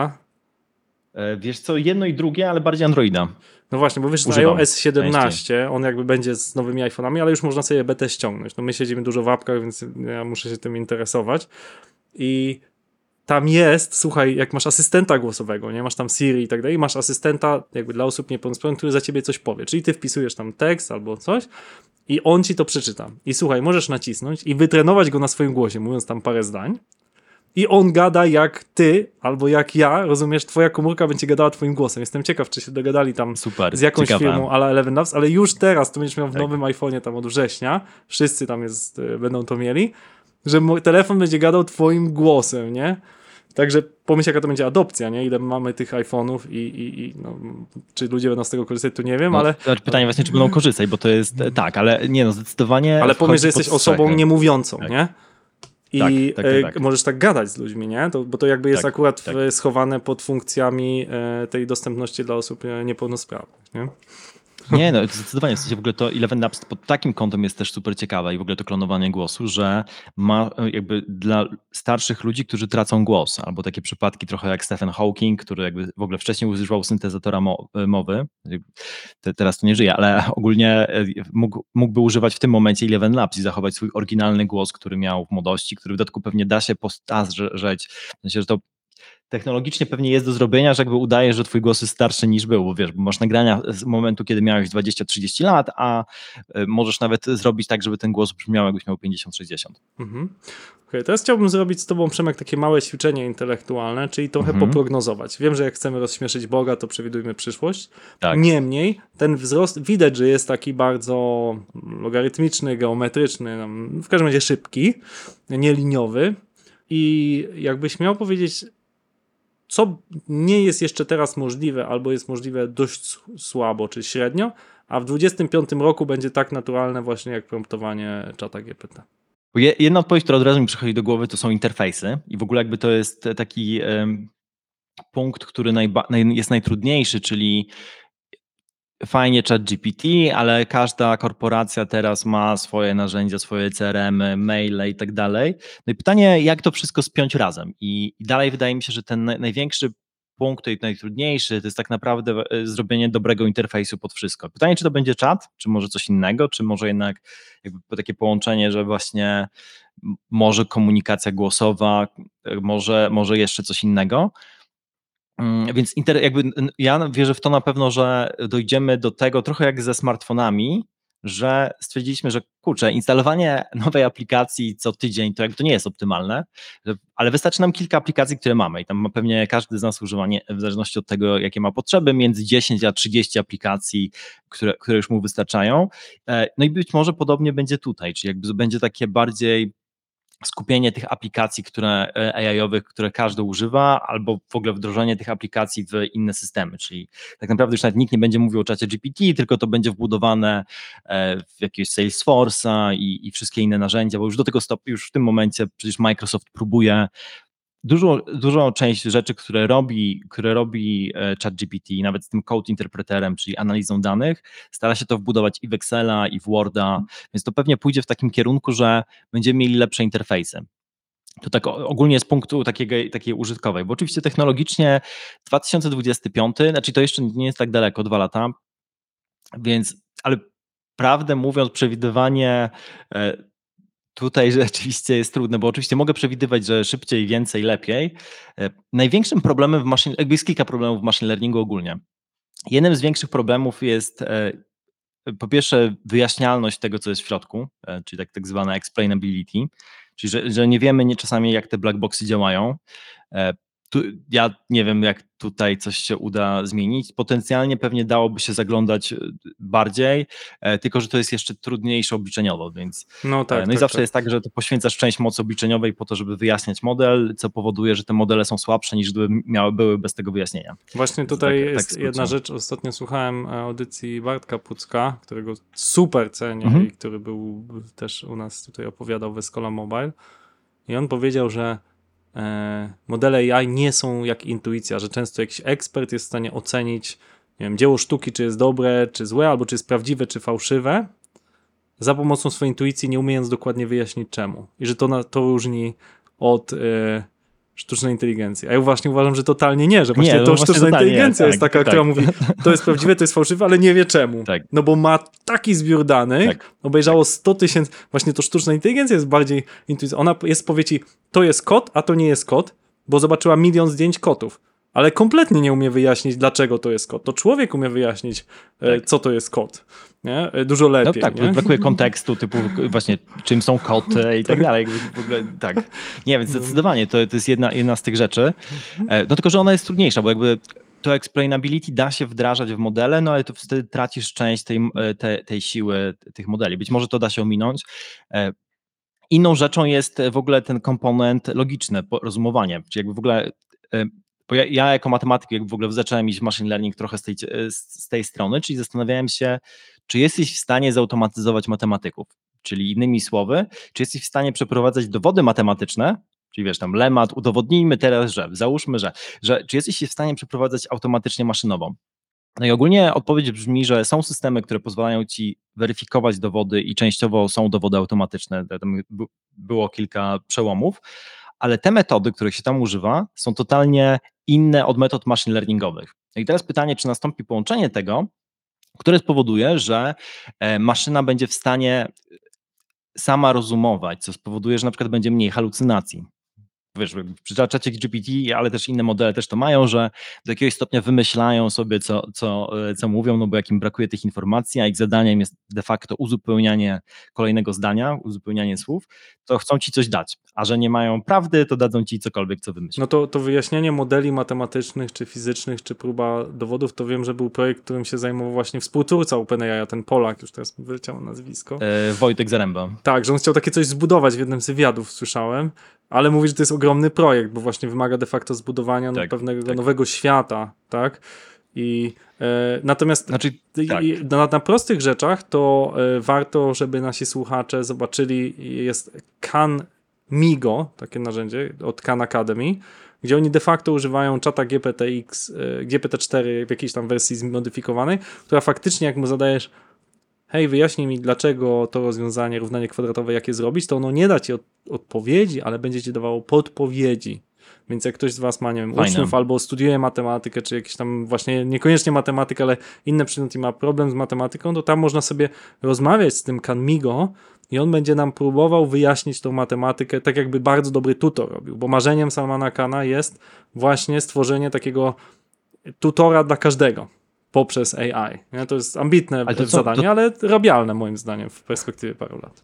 E, Wiesz co, jedno i drugie, ale bardziej Androida. No właśnie, bo wiesz, Używam iOS 17 on jakby będzie z nowymi iPhone'ami, ale już można sobie betę ściągnąć. No my siedzimy dużo w apkach, więc ja muszę się tym interesować. I tam jest, słuchaj, jak masz asystenta głosowego, nie masz tam Siri i tak dalej, masz asystenta jakby dla osób niepełnosprawnych, który za ciebie coś powie. Czyli ty wpisujesz tam tekst albo coś i on ci to przeczyta. I słuchaj, możesz nacisnąć i wytrenować go na swoim głosie, mówiąc tam parę zdań. I on gada jak ty, albo jak ja, rozumiesz, twoja komórka będzie gadała twoim głosem. Jestem ciekaw, czy się dogadali tam Super. z jakąś ciekawe. firmą ala Eleven Labs, ale już teraz to będziesz miał w Tak. nowym iPhone'ie tam od września, wszyscy tam jest, y, będą to mieli, że telefon będzie gadał twoim głosem, nie? Także pomyśl, jaka to będzie adopcja, nie? Ile mamy tych iPhone'ów i, i, i no, czy ludzie będą z tego korzystać, to nie wiem, No, ale, znaczy pytanie właśnie, czy będą korzystać, bo to jest tak, ale nie no, zdecydowanie. ale pomyśl, że jesteś osobą niemówiącą, Tak. nie? I Tak, tak, tak, e, tak. możesz tak gadać z ludźmi, nie? To, bo to jakby jest Tak, akurat tak. schowane pod funkcjami e, tej dostępności dla osób e, niepełnosprawnych, nie? Nie, no zdecydowanie. W sensie w ogóle to Eleven Labs pod takim kątem jest też super ciekawe i w ogóle to klonowanie głosu, że ma e, jakby dla starszych ludzi, którzy tracą głos, albo takie przypadki trochę jak Stephen Hawking, który jakby w ogóle wcześniej używał syntezatora e, mowy, Te, teraz to nie żyje, ale ogólnie e, mógł, mógłby używać w tym momencie Eleven Labs i zachować swój oryginalny głos, który miał w młodości, który w dodatku pewnie da się postarzeć, w sensie, że to technologicznie pewnie jest do zrobienia, że jakby udaje, że twój głos jest starszy niż był, bo wiesz, bo masz nagrania z momentu, kiedy miałeś 20-30 lat, a y, możesz nawet zrobić tak, żeby ten głos brzmiał, jakbyś miał 50-60. Mhm. Okay, teraz chciałbym zrobić z Tobą, Przemek, takie małe ćwiczenie intelektualne, czyli trochę Mhm. poprognozować. Wiem, że jak chcemy rozśmieszyć Boga, to przewidujmy przyszłość. Tak. Niemniej ten wzrost widać, że jest taki bardzo logarytmiczny, geometryczny, no, w każdym razie szybki, nieliniowy. I jakbyś miał powiedzieć, co nie jest jeszcze teraz możliwe, albo jest możliwe dość słabo czy średnio, a w 25 roku będzie tak naturalne właśnie jak promptowanie czata GPT. Jedna odpowiedź, która od razu mi przychodzi do głowy, to są interfejsy i w ogóle jakby to jest taki punkt, który jest najtrudniejszy, czyli fajnie chat GPT, ale każda korporacja teraz ma swoje narzędzia, swoje CRM, maile i tak dalej. No i pytanie, jak to wszystko spiąć razem? I, dalej wydaje mi się, że ten naj- największy punkt i najtrudniejszy to jest tak naprawdę e, zrobienie dobrego interfejsu pod wszystko. Pytanie, czy to będzie czat, czy może coś innego, czy może jednak takie połączenie, że właśnie może komunikacja głosowa, e, może, może jeszcze coś innego. Mm, Więc inter, jakby ja wierzę w to na pewno, że dojdziemy do tego trochę jak ze smartfonami, że stwierdziliśmy, że kurczę, instalowanie nowej aplikacji co tydzień to jakby to nie jest optymalne, ale wystarczy nam kilka aplikacji, które mamy i tam ma pewnie każdy z nas używanie, w zależności od tego, jakie ma potrzeby, między 10 a 30 aplikacji, które, które już mu wystarczają. E, No i być może podobnie będzie tutaj, czyli jakby będzie takie bardziej skupienie tych aplikacji, które e, AI-owych, które każdy używa, albo w ogóle wdrożenie tych aplikacji w inne systemy, czyli tak naprawdę już nawet nikt nie będzie mówił o czacie GPT, tylko to będzie wbudowane e, w jakiegoś Salesforce'a i, i wszystkie inne narzędzia, bo już do tego stopnia, już w tym momencie przecież Microsoft próbuje dużo, dużą część rzeczy, które robi, które robi e, ChatGPT, nawet z tym code interpreterem, czyli analizą danych, stara się to wbudować i w Excela, i w Worda, więc to pewnie pójdzie w takim kierunku, że będziemy mieli lepsze interfejsy. To tak ogólnie z punktu takiego, takiej użytkowej, bo oczywiście technologicznie 2025, znaczy to jeszcze nie jest tak daleko, dwa lata, więc, ale prawdę mówiąc, przewidywanie e, Tutaj rzeczywiście jest trudne, bo oczywiście mogę przewidywać, że szybciej, więcej, lepiej. E, Największym problemem w machine, jakby jest kilka problemów w machine learningu ogólnie. Jednym z większych problemów jest e, po pierwsze wyjaśnialność tego, co jest w środku, e, czyli tak, tak zwana explainability, czyli że, że nie wiemy nie, czasami, jak te black boxy działają. E, Tu, ja nie wiem, jak tutaj coś się uda zmienić. Potencjalnie pewnie dałoby się zaglądać e, bardziej, e, tylko że to jest jeszcze trudniejsze obliczeniowo, więc No tak. E, no i tak, zawsze tak. jest tak, że to poświęcasz część mocy obliczeniowej po to, żeby wyjaśniać model, co powoduje, że te modele są słabsze niż gdyby miały, były bez tego wyjaśnienia. Właśnie tutaj tak- tak jest jedna rzecz. Ostatnio słuchałem e, audycji Bartka Pucka, którego super cenię Mhm. i który był też u nas tutaj opowiadał w Escola Mobile. I on powiedział, że e, modele AI nie są jak intuicja, że często jakiś ekspert jest w stanie ocenić nie wiem, dzieło sztuki, czy jest dobre, czy złe, albo czy jest prawdziwe, czy fałszywe, za pomocą swojej intuicji, nie umiejąc dokładnie wyjaśnić czemu. I że to, na, to różni od e, sztucznej inteligencji. A ja właśnie uważam, że totalnie nie, że właśnie no to właśnie sztuczna totalnie nie, inteligencja tak, jest taka, tak. która mówi, to jest prawdziwe, to jest fałszywe, ale nie wie czemu. Tak. No bo ma taki zbiór danych, Tak. obejrzało 100 tysięcy, właśnie to sztuczna inteligencja jest bardziej intuicyjna. Ona jest powie ci, to jest kot, a to nie jest kot, bo zobaczyła milion zdjęć kotów. Ale kompletnie nie umie wyjaśnić, dlaczego to jest kot. To człowiek umie wyjaśnić, e, Tak. co to jest kot. Nie? E, Dużo No lepiej. tak, nie? brakuje kontekstu, typu właśnie czym są koty i tak dalej. jakby W ogóle, tak. Nie, więc zdecydowanie to, to jest jedna, jedna z tych rzeczy. E, No tylko, że ona jest trudniejsza, bo jakby to explainability da się wdrażać w modele, no ale to wtedy tracisz część tej, e, te, tej siły tych modeli. Być może to da się ominąć. Inną rzeczą jest w ogóle ten komponent logiczny, rozumowanie, czyli jakby w ogóle bo ja, ja jako matematyk jakby w ogóle zacząłem iść machine learning trochę z tej, e, z tej strony, czyli zastanawiałem się, czy jesteś w stanie zautomatyzować matematyków, czyli innymi słowy, czy jesteś w stanie przeprowadzać dowody matematyczne, czyli wiesz tam lemat, udowodnijmy teraz, że, załóżmy, że, że czy jesteś w stanie przeprowadzać automatycznie maszynowo. No i ogólnie odpowiedź brzmi, że są systemy, które pozwalają ci weryfikować dowody i częściowo są dowody automatyczne. Tam było kilka przełomów, ale te metody, których się tam używa, są totalnie inne od metod machine learningowych. No i teraz pytanie, czy nastąpi połączenie tego, które spowoduje, że e, maszyna będzie w stanie sama rozumować, co spowoduje, że na przykład będzie mniej halucynacji. Wiesz, czacie GPT, ale też inne modele też to mają, że do jakiegoś stopnia wymyślają sobie, co, co, e, co mówią, no bo jak im brakuje tych informacji, a ich zadaniem jest de facto uzupełnianie kolejnego zdania, uzupełnianie słów, to chcą ci coś dać. A że nie mają prawdy, to dadzą ci cokolwiek, co wymyślą. No to, to wyjaśnienie modeli matematycznych, czy fizycznych, czy próba dowodów, to wiem, że był projekt, którym się zajmował właśnie współtwórca OpenAI, ten Polak, już teraz wyleciało nazwisko. E, Wojtek Zaręba. Tak, że on chciał takie coś zbudować w jednym z wywiadów, słyszałem, ale mówi, że to jest ogromny projekt, bo właśnie wymaga de facto zbudowania no, Tak, pewnego tak. nowego świata, tak? I e, natomiast Znaczy, i- tak. i na, na prostych rzeczach to e, warto, żeby nasi słuchacze zobaczyli, jest Khan Migo, takie narzędzie od Khan Academy, gdzie oni de facto używają czata GPTX, e, GPT-4 w jakiejś tam wersji zmodyfikowanej, która faktycznie jak mu zadajesz hej, wyjaśnij mi, dlaczego to rozwiązanie, równanie kwadratowe, jakie zrobić, to ono nie da ci od, odpowiedzi, ale będzie ci dawało podpowiedzi. Więc jak ktoś z was ma, nie wiem, Fajne. uczniów albo studiuje matematykę, czy jakiś tam właśnie, niekoniecznie matematykę, ale inne przedmioty ma problem z matematyką, to tam można sobie rozmawiać z tym Kanmigo i on będzie nam próbował wyjaśnić tą matematykę, tak jakby bardzo dobry tutor robił, bo marzeniem Salmana Kana jest właśnie stworzenie takiego tutora dla każdego poprzez AI. Nie? To jest ambitne Ale to co- zadanie, to- ale robialne moim zdaniem w perspektywie paru lat.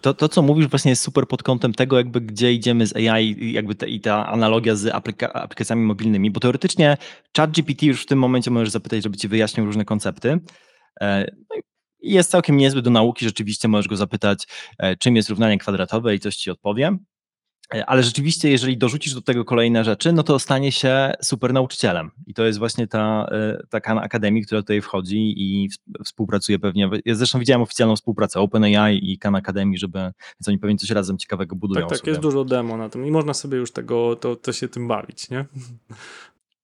To, to, co mówisz, właśnie jest super pod kątem tego, jakby gdzie idziemy z AI jakby te, i ta analogia z aplika aplikacjami mobilnymi, bo teoretycznie ChatGPT już w tym momencie możesz zapytać, żeby ci wyjaśnił różne koncepty. E, no jest całkiem niezły do nauki, rzeczywiście możesz go zapytać, e, czym jest równanie kwadratowe i coś ci odpowie. E, Ale rzeczywiście, jeżeli dorzucisz do tego kolejne rzeczy, no to stanie się super nauczycielem. I to jest właśnie ta, e, ta Khan Academy, która tutaj wchodzi i współpracuje pewnie. Ja zresztą widziałem oficjalną współpracę OpenAI i Khan Academy, żeby, więc oni pewnie coś razem ciekawego budują Tak, tak, sobie. jest dużo demo na tym i można sobie już tego, to, to się tym bawić, nie?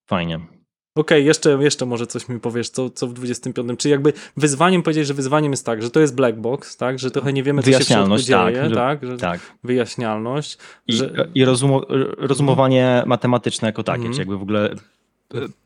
Fajnie. Okej, jeszcze, jeszcze może coś mi powiesz, co, co w 25. Czy jakby wyzwaniem powiedzieć, że wyzwaniem jest tak, że to jest black box, tak? Że trochę nie wiemy, co się w środku tak, dzieje, że- tak? Że Tak. Wyjaśnialność. I, że, i rozumo, rozumowanie matematyczne jako takie, Mhm. czyli jakby w ogóle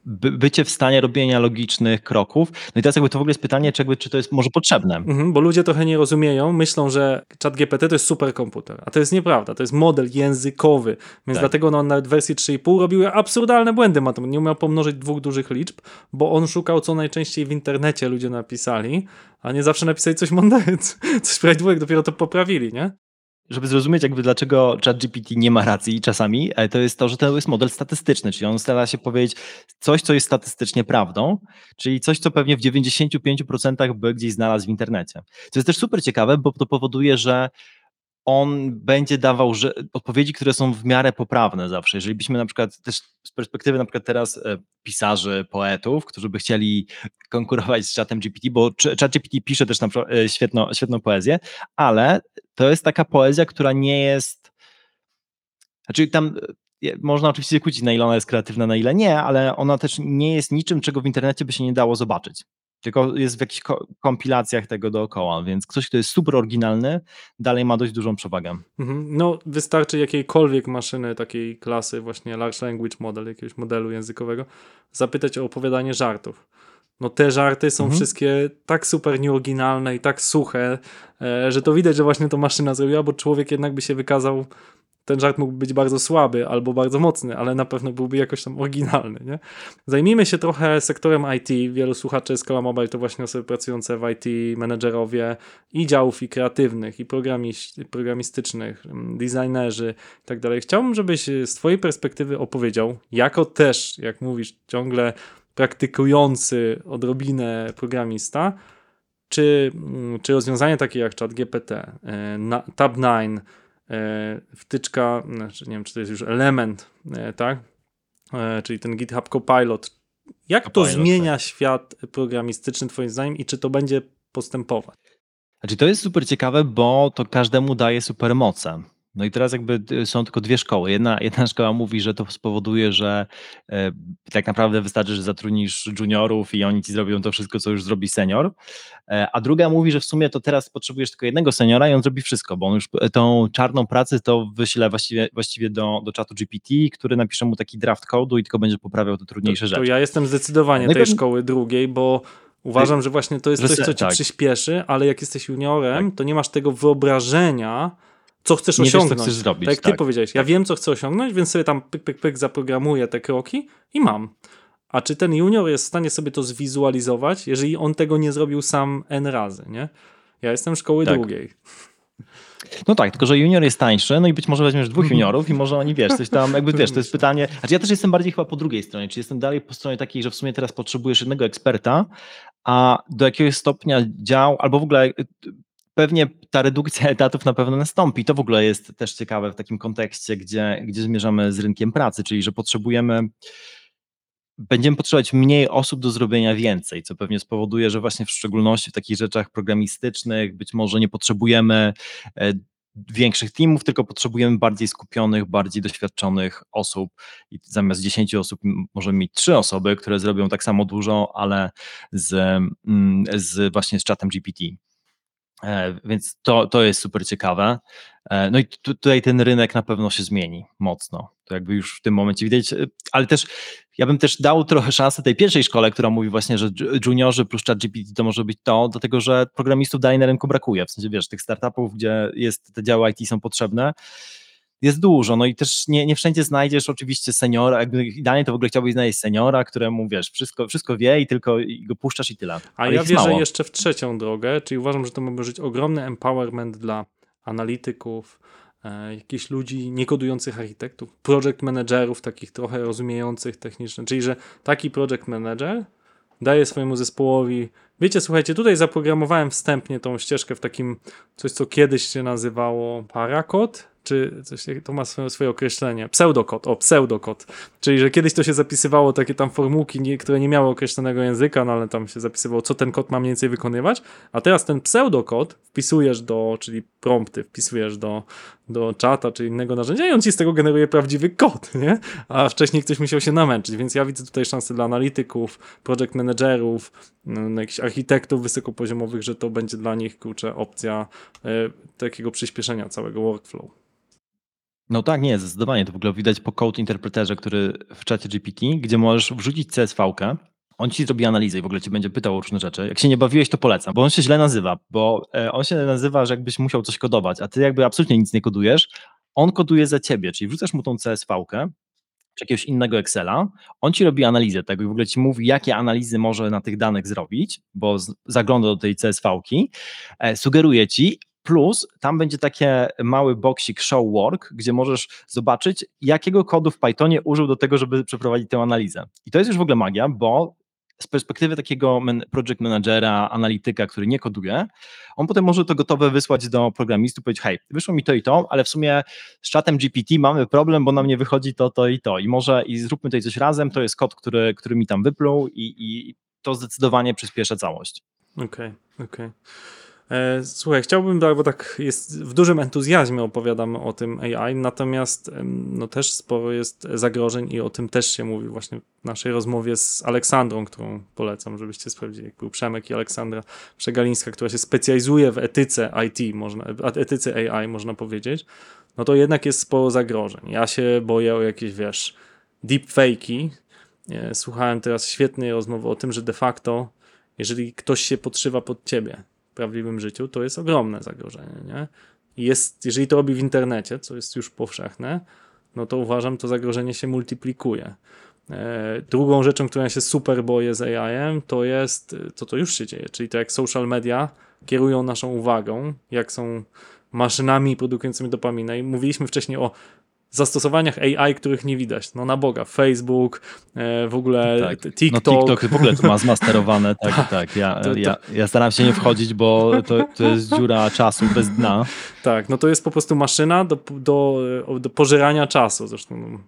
bycie w stanie robienia logicznych kroków. No i teraz jakby to w ogóle jest pytanie, czy, jakby, czy to jest może potrzebne. Mhm, bo ludzie trochę nie rozumieją, myślą, że ChatGPT to jest superkomputer, a to jest nieprawda, to jest model językowy, więc Tak. dlatego no, on nawet w wersji 3,5 robił absurdalne błędy, nie umiał pomnożyć dwóch dużych liczb, bo on szukał co najczęściej w internecie ludzie napisali, a nie zawsze napisali coś mądrego, coś prawidłowego, dopiero to poprawili, nie? Żeby zrozumieć jakby dlaczego ChatGPT nie ma racji czasami, e, to jest to, że to jest model statystyczny, czyli on stara się powiedzieć coś, co jest statystycznie prawdą, czyli coś, co pewnie w 95% by gdzieś znalazł w internecie. To jest też super ciekawe, bo to powoduje, że on będzie dawał że, odpowiedzi, które są w miarę poprawne zawsze. Jeżeli byśmy na przykład też z perspektywy na przykład teraz e, pisarzy, poetów, którzy by chcieli konkurować z chatem GPT, bo ch- chat GPT pisze też na e, świetną, świetną poezję, ale to jest taka poezja, która nie jest. Znaczy tam e, można oczywiście kłócić, na ile ona jest kreatywna, na ile nie, ale ona też nie jest niczym, czego w internecie by się nie dało zobaczyć. Tylko jest w jakichś ko- kompilacjach tego dookoła, więc ktoś, kto jest super oryginalny, dalej ma dość dużą przewagę. Mhm. No, wystarczy jakiejkolwiek maszyny takiej klasy, właśnie large language model, jakiegoś modelu językowego, zapytać o opowiadanie żartów. No te żarty są Mhm. wszystkie tak super nieoryginalne i tak suche, e, że to widać, że właśnie to maszyna zrobiła, bo człowiek jednak by się wykazał, ten żart mógłby być bardzo słaby albo bardzo mocny, ale na pewno byłby jakoś tam oryginalny, nie? Zajmijmy się trochę sektorem IT. Wielu słuchaczy Scala Mobile to właśnie osoby pracujące w IT, menedżerowie i działów i kreatywnych, i programiś, programistycznych, mm, designerzy i tak dalej. Chciałbym, żebyś z twojej perspektywy opowiedział, jako też, jak mówisz, ciągle praktykujący odrobinę programista, czy, mm, czy rozwiązania takie jak ChatGPT, e, na- Tab9, e, wtyczka, znaczy nie wiem, czy to jest już element, e, tak? Czyli ten GitHub Copilot. Jak to Copilot, zmienia świat programistyczny twoim zdaniem i czy to będzie postępować? Znaczy to jest super ciekawe, bo to każdemu daje super moce. No i teraz jakby y, są tylko dwie szkoły. Jedna, jedna szkoła mówi, że to spowoduje, że e, tak naprawdę wystarczy, że zatrudnisz juniorów i oni ci zrobią to wszystko, co już zrobi senior. E, a druga mówi, że w sumie to teraz potrzebujesz tylko jednego seniora i on zrobi wszystko, bo on już e, tą czarną pracę to wyśle właściwie, właściwie do, do czatu GPT, który napisze mu taki draft kodu i tylko będzie poprawiał te trudniejsze to, rzeczy. to ja jestem zdecydowanie No tej szkoły drugiej, bo uważam, że właśnie to jest coś, co ci tak. przyspieszy, ale jak jesteś juniorem, to nie masz tego wyobrażenia, co chcesz Nie wiesz, co osiągnąć. chcesz zrobić, Tak jak ty tak. powiedziałeś, ja wiem, co chcę osiągnąć, więc sobie tam pyk, pyk, pyk zaprogramuję te kroki i mam. A czy ten junior jest w stanie sobie to zwizualizować, jeżeli on tego nie zrobił sam N razy, nie? Ja jestem szkoły Tak. drugiej. No tak, tylko że junior jest tańszy, no i być może weźmiesz dwóch juniorów i może oni, wiesz, coś tam, jakby wiesz, to jest pytanie, znaczy ja też jestem bardziej chyba po drugiej stronie, czyli jestem dalej po stronie takiej, że w sumie teraz potrzebujesz jednego eksperta, a do jakiegoś stopnia dział, albo w ogóle pewnie ta redukcja etatów na pewno nastąpi. To w ogóle jest też ciekawe w takim kontekście, gdzie, gdzie zmierzamy z rynkiem pracy, czyli że potrzebujemy będziemy potrzebować mniej osób do zrobienia więcej, co pewnie spowoduje, że właśnie w szczególności w takich rzeczach programistycznych być może nie potrzebujemy e, większych teamów, tylko potrzebujemy bardziej skupionych, bardziej doświadczonych osób i zamiast 10 osób możemy mieć 3 osoby, które zrobią tak samo dużo, ale z, mm, z właśnie z czatem GPT. E, Więc to, to jest super ciekawe. E, No i tu, tutaj ten rynek na pewno się zmieni mocno. To jakby już w tym momencie widać, e, ale też ja bym też dał trochę szansę tej pierwszej szkole, która mówi właśnie, że juniorzy plus chat GPT to może być to, dlatego że programistów dalej na rynku brakuje. W sensie wiesz, tych startupów, gdzie jest, te działy IT są potrzebne, jest dużo, no i też nie, nie wszędzie znajdziesz oczywiście seniora, jakby idealnie to w ogóle chciałbyś znaleźć seniora, któremu wiesz, wszystko, wszystko wie i tylko go puszczasz i tyle. A Ale ja wierzę mało. jeszcze w trzecią drogę, czyli uważam, że to może być ogromny empowerment dla analityków, e, jakichś ludzi niekodujących architektów, project managerów, takich trochę rozumiejących technicznie, czyli że taki project manager daje swojemu zespołowi, wiecie, słuchajcie, tutaj zaprogramowałem wstępnie tą ścieżkę w takim, coś co kiedyś się nazywało parakod, czy coś, to ma swoje, swoje określenie, pseudokod, o, pseudokod, czyli że kiedyś to się zapisywało takie tam formułki, nie, które nie miały określonego języka, no ale tam się zapisywało, co ten kod ma mniej więcej wykonywać, a teraz ten pseudokod wpisujesz do, czyli prompty wpisujesz do, do czata, czy innego narzędzia i on ci z tego generuje prawdziwy kod, nie? A wcześniej ktoś musiał się namęczyć, więc ja widzę tutaj szansę dla analityków, project managerów, mm, jakichś architektów wysokopoziomowych, że to będzie dla nich, kurczę, opcja e, takiego przyspieszenia całego workflow. No tak, nie, zdecydowanie. To w ogóle widać po code interpreterze, który w czacie GPT, gdzie możesz wrzucić CSV-kę, on ci zrobi analizę i w ogóle ci będzie pytał o różne rzeczy. Jak się nie bawiłeś, to polecam, bo on się źle nazywa, bo e, on się nazywa, że jakbyś musiał coś kodować, a ty jakby absolutnie nic nie kodujesz, on koduje za ciebie, czyli wrzucasz mu tą CSV-kę, czy jakiegoś innego Excela, on ci robi analizę tego i w ogóle ci mówi, jakie analizy może na tych danych zrobić, bo zagląda do tej CSV-ki, e, sugeruje ci, plus tam będzie takie mały boksik show work, gdzie możesz zobaczyć, jakiego kodu w Pythonie użył do tego, żeby przeprowadzić tę analizę. I to jest już w ogóle magia, bo z perspektywy takiego project managera, analityka, który nie koduje, on potem może to gotowe wysłać do programistów, powiedzieć, hej, wyszło mi to i to, ale w sumie z czatem GPT mamy problem, bo nam nie wychodzi to, to i to i może i zróbmy tutaj coś razem, to jest kod, który, który mi tam wypluł i, i to zdecydowanie przyspiesza całość. Okej, okay, okej. Okay. E, słuchaj, chciałbym, bo tak jest w dużym entuzjazmie opowiadamy o tym AI, natomiast no też sporo jest zagrożeń i o tym też się mówi właśnie w naszej rozmowie z Aleksandrą, którą polecam, żebyście sprawdzili, jak był Przemek i Aleksandra Przegalińska, która się specjalizuje w etyce IT, można, etyce AI można powiedzieć, no to jednak jest sporo zagrożeń. Ja się boję o jakieś, wiesz, deepfake'i. E, słuchałem teraz świetnej rozmowy o tym, że de facto jeżeli ktoś się podszywa pod ciebie, prawdziwym życiu, to jest ogromne zagrożenie. Nie? Jest, jeżeli to robi w internecie, co jest już powszechne, no to uważam, to zagrożenie się multiplikuje. E, drugą rzeczą, którą ja się super boję z AI-em, to jest, co to już się dzieje, czyli to jak social media kierują naszą uwagą, jak są maszynami produkującymi dopaminę. I mówiliśmy wcześniej o zastosowaniach AI, których nie widać. No na Boga, Facebook, e, w ogóle tak. TikTok. No TikTok w ogóle to ma zmasterowane, tak, tak. tak. Ja, to, to... Ja, ja staram się nie wchodzić, bo to, to jest dziura czasu bez dna. Tak, no to jest po prostu maszyna do, do, do pożerania czasu zresztą. No.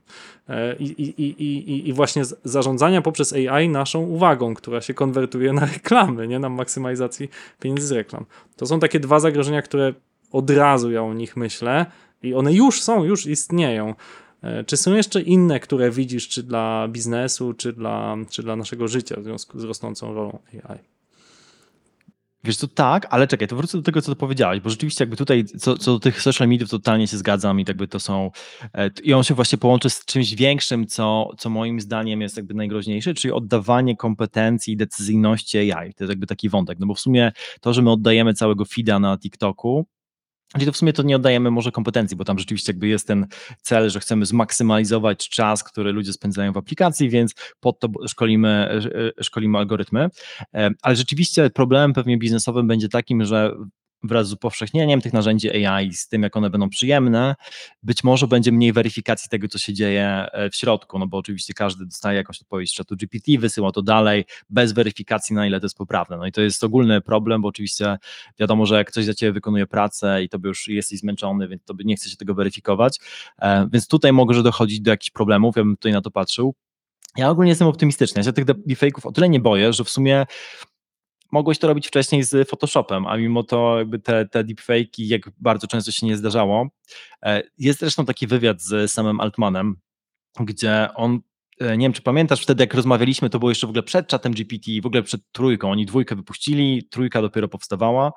E, I, i, i, i, I właśnie zarządzania poprzez AI naszą uwagą, która się konwertuje na reklamy, nie na maksymalizacji pieniędzy z reklam. To są takie dwa zagrożenia, które od razu ja o nich myślę, i one już są, już istnieją. E, czy są jeszcze inne, które widzisz, czy dla biznesu, czy dla, czy dla naszego życia w związku z rosnącą rolą AI? Wiesz co, tak, ale czekaj, to wrócę do tego, co ty powiedziałeś, bo rzeczywiście jakby tutaj co, co do tych social mediów totalnie się zgadzam i jakby to są, e, i on się właśnie połączy z czymś większym, co, co moim zdaniem jest jakby najgroźniejsze, czyli oddawanie kompetencji i decyzyjności AI. To jest jakby taki wątek, no bo w sumie to, że my oddajemy całego feeda na TikToku, Czyli to w sumie to nie oddajemy może kompetencji, bo tam rzeczywiście jakby jest ten cel, że chcemy zmaksymalizować czas, który ludzie spędzają w aplikacji, więc pod to szkolimy, szkolimy algorytmy. E, ale rzeczywiście problemem pewnie biznesowym będzie takim, że wraz z upowszechnieniem tych narzędzi AI, z tym jak one będą przyjemne, być może będzie mniej weryfikacji tego, co się dzieje e, w środku, no bo oczywiście każdy dostaje jakąś odpowiedź z czatu GPT, wysyła to dalej, bez weryfikacji, na ile to jest poprawne. No i to jest ogólny problem, bo oczywiście wiadomo, że jak ktoś za ciebie wykonuje pracę i to by już jesteś zmęczony, więc to by nie chce się tego weryfikować, e, więc tutaj może dochodzić do jakichś problemów, ja bym tutaj na to patrzył. Ja ogólnie jestem optymistyczny. Ja się tych deepfake'ów o tyle nie boję, że w sumie mogłeś to robić wcześniej z Photoshopem, a mimo to jakby te, te deepfake'i, jak bardzo często się nie zdarzało. E, jest zresztą taki wywiad z samym Altmanem, gdzie on nie wiem, czy pamiętasz, wtedy jak rozmawialiśmy, to było jeszcze w ogóle przed czatem GPT, w ogóle przed trójką. Oni dwójkę wypuścili, trójka dopiero powstawała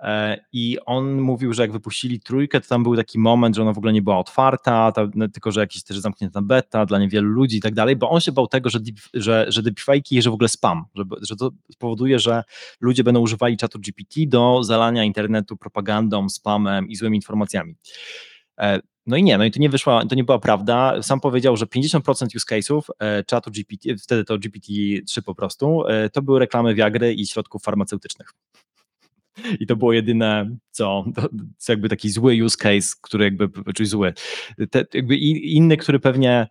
e, i on mówił, że jak wypuścili trójkę, to tam był taki moment, że ona w ogóle nie była otwarta, no, tylko że jakiś też zamknięta beta dla niewielu ludzi i tak dalej, bo on się bał tego, że, deep, że, że deepfake'i że w ogóle spam, że, że to spowoduje, że ludzie będą używali czatu GPT do zalania internetu propagandą, spamem i złymi informacjami. No i nie, no i to nie wyszła, to nie była prawda. Sam powiedział, że 50% use case'ów e, czatu GPT, wtedy to GPT-3 po prostu, e, to były reklamy Viagry i środków farmaceutycznych. I to było jedyne, co, co jakby taki zły use case, który jakby, czyli zły. Te, jakby inny, który pewnie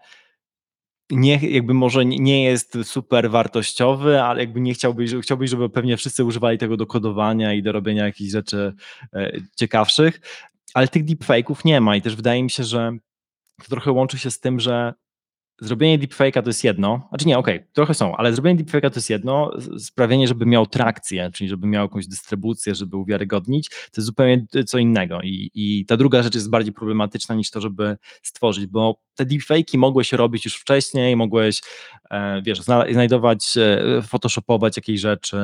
nie, jakby może nie jest super wartościowy, ale jakby nie chciałbyś, chciałbyś, żeby pewnie wszyscy używali tego do kodowania i do robienia jakichś rzeczy e, ciekawszych ale tych deepfake'ów nie ma i też wydaje mi się, że to trochę łączy się z tym, że zrobienie deepfake'a to jest jedno, znaczy nie, okej, trochę są, ale zrobienie deepfake'a to jest jedno, sprawienie, żeby miał trakcję, czyli żeby miał jakąś dystrybucję, żeby uwiarygodnić, to jest zupełnie co innego i, i ta druga rzecz jest bardziej problematyczna niż to, żeby stworzyć, bo te deepfake'i mogłeś robić już wcześniej, mogłeś, e, wiesz, zna, znajdować, e, photoshopować jakieś rzeczy,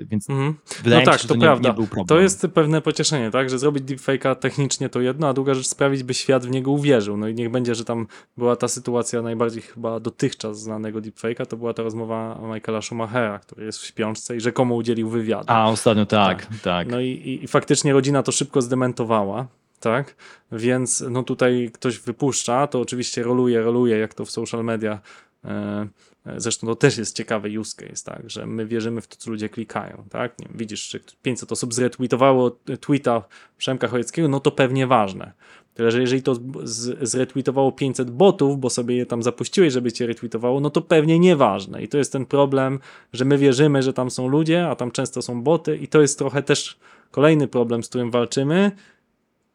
więc Mhm. wydaje no mi tak, się, że to to, prawda. nie był problem. To jest pewne pocieszenie, tak? Że zrobić deepfake'a technicznie to jedno, a druga rzecz sprawić, by świat w niego uwierzył. No i niech będzie, że tam była ta sytuacja najbardziej chyba dotychczas znanego deepfake'a, to była ta rozmowa Michaela Schumachera, który jest w śpiączce i rzekomo udzielił wywiadu. A, ostatnio tak, tak. No i, i, i faktycznie rodzina to szybko zdementowała, tak? Więc no tutaj ktoś wypuszcza, to oczywiście roluje, roluje, jak to w social media. E, Zresztą to też jest ciekawy use case, tak, że my wierzymy w to, co ludzie klikają, tak? Nie wiem, widzisz, że 500 osób zretweetowało tweeta Przemka Chojeckiego, no to pewnie ważne. Tyle, że jeżeli to zretweetowało 500 botów, bo sobie je tam zapuściłeś, żeby cię retweetowało, no to pewnie nieważne. I to jest ten problem, że my wierzymy, że tam są ludzie, a tam często są boty i to jest trochę też kolejny problem, z którym walczymy,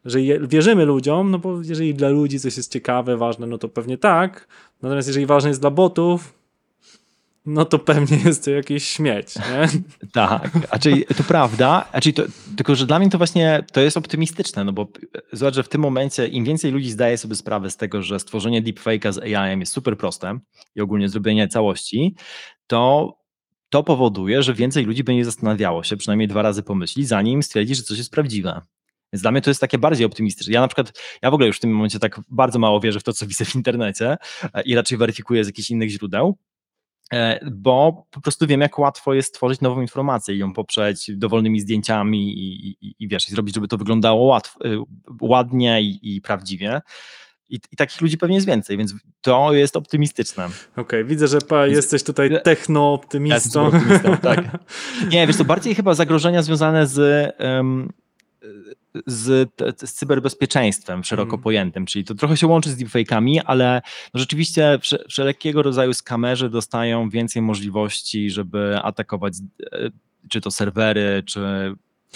że wierzymy ludziom, no bo jeżeli dla ludzi coś jest ciekawe, ważne, no to pewnie tak. Natomiast jeżeli ważne jest dla botów, no to pewnie jest to jakiś śmieć, nie? Tak, a czyli to prawda, czyli to, tylko że dla mnie to właśnie to jest optymistyczne, no bo zobacz, że w tym momencie im więcej ludzi zdaje sobie sprawę z tego, że stworzenie deepfake'a z AI jest super proste i ogólnie zrobienie całości, to to powoduje, że więcej ludzi będzie zastanawiało się, przynajmniej dwa razy pomyśli, zanim stwierdzi, że coś jest prawdziwe. Więc dla mnie to jest takie bardziej optymistyczne. Ja na przykład, ja w ogóle już w tym momencie tak bardzo mało wierzę w to, co widzę w internecie e, i raczej weryfikuję z jakichś innych źródeł, E, bo po prostu wiem, jak łatwo jest stworzyć nową informację i ją poprzeć dowolnymi zdjęciami i, i, i wiesz, i zrobić, żeby to wyglądało łatw, y, ładnie i, i prawdziwie. I, I takich ludzi pewnie jest więcej, więc to jest optymistyczne. Okej, widzę, że pa, jesteś tutaj Ja techno-optymistą. optymistą, tak. Nie, wiesz, to bardziej chyba zagrożenia związane z, em, z, z cyberbezpieczeństwem szeroko Mhm. pojętym, czyli to trochę się łączy z deepfake'ami, ale no rzeczywiście wsze- wszelkiego rodzaju skamerzy dostają więcej możliwości, żeby atakować e, czy to serwery, czy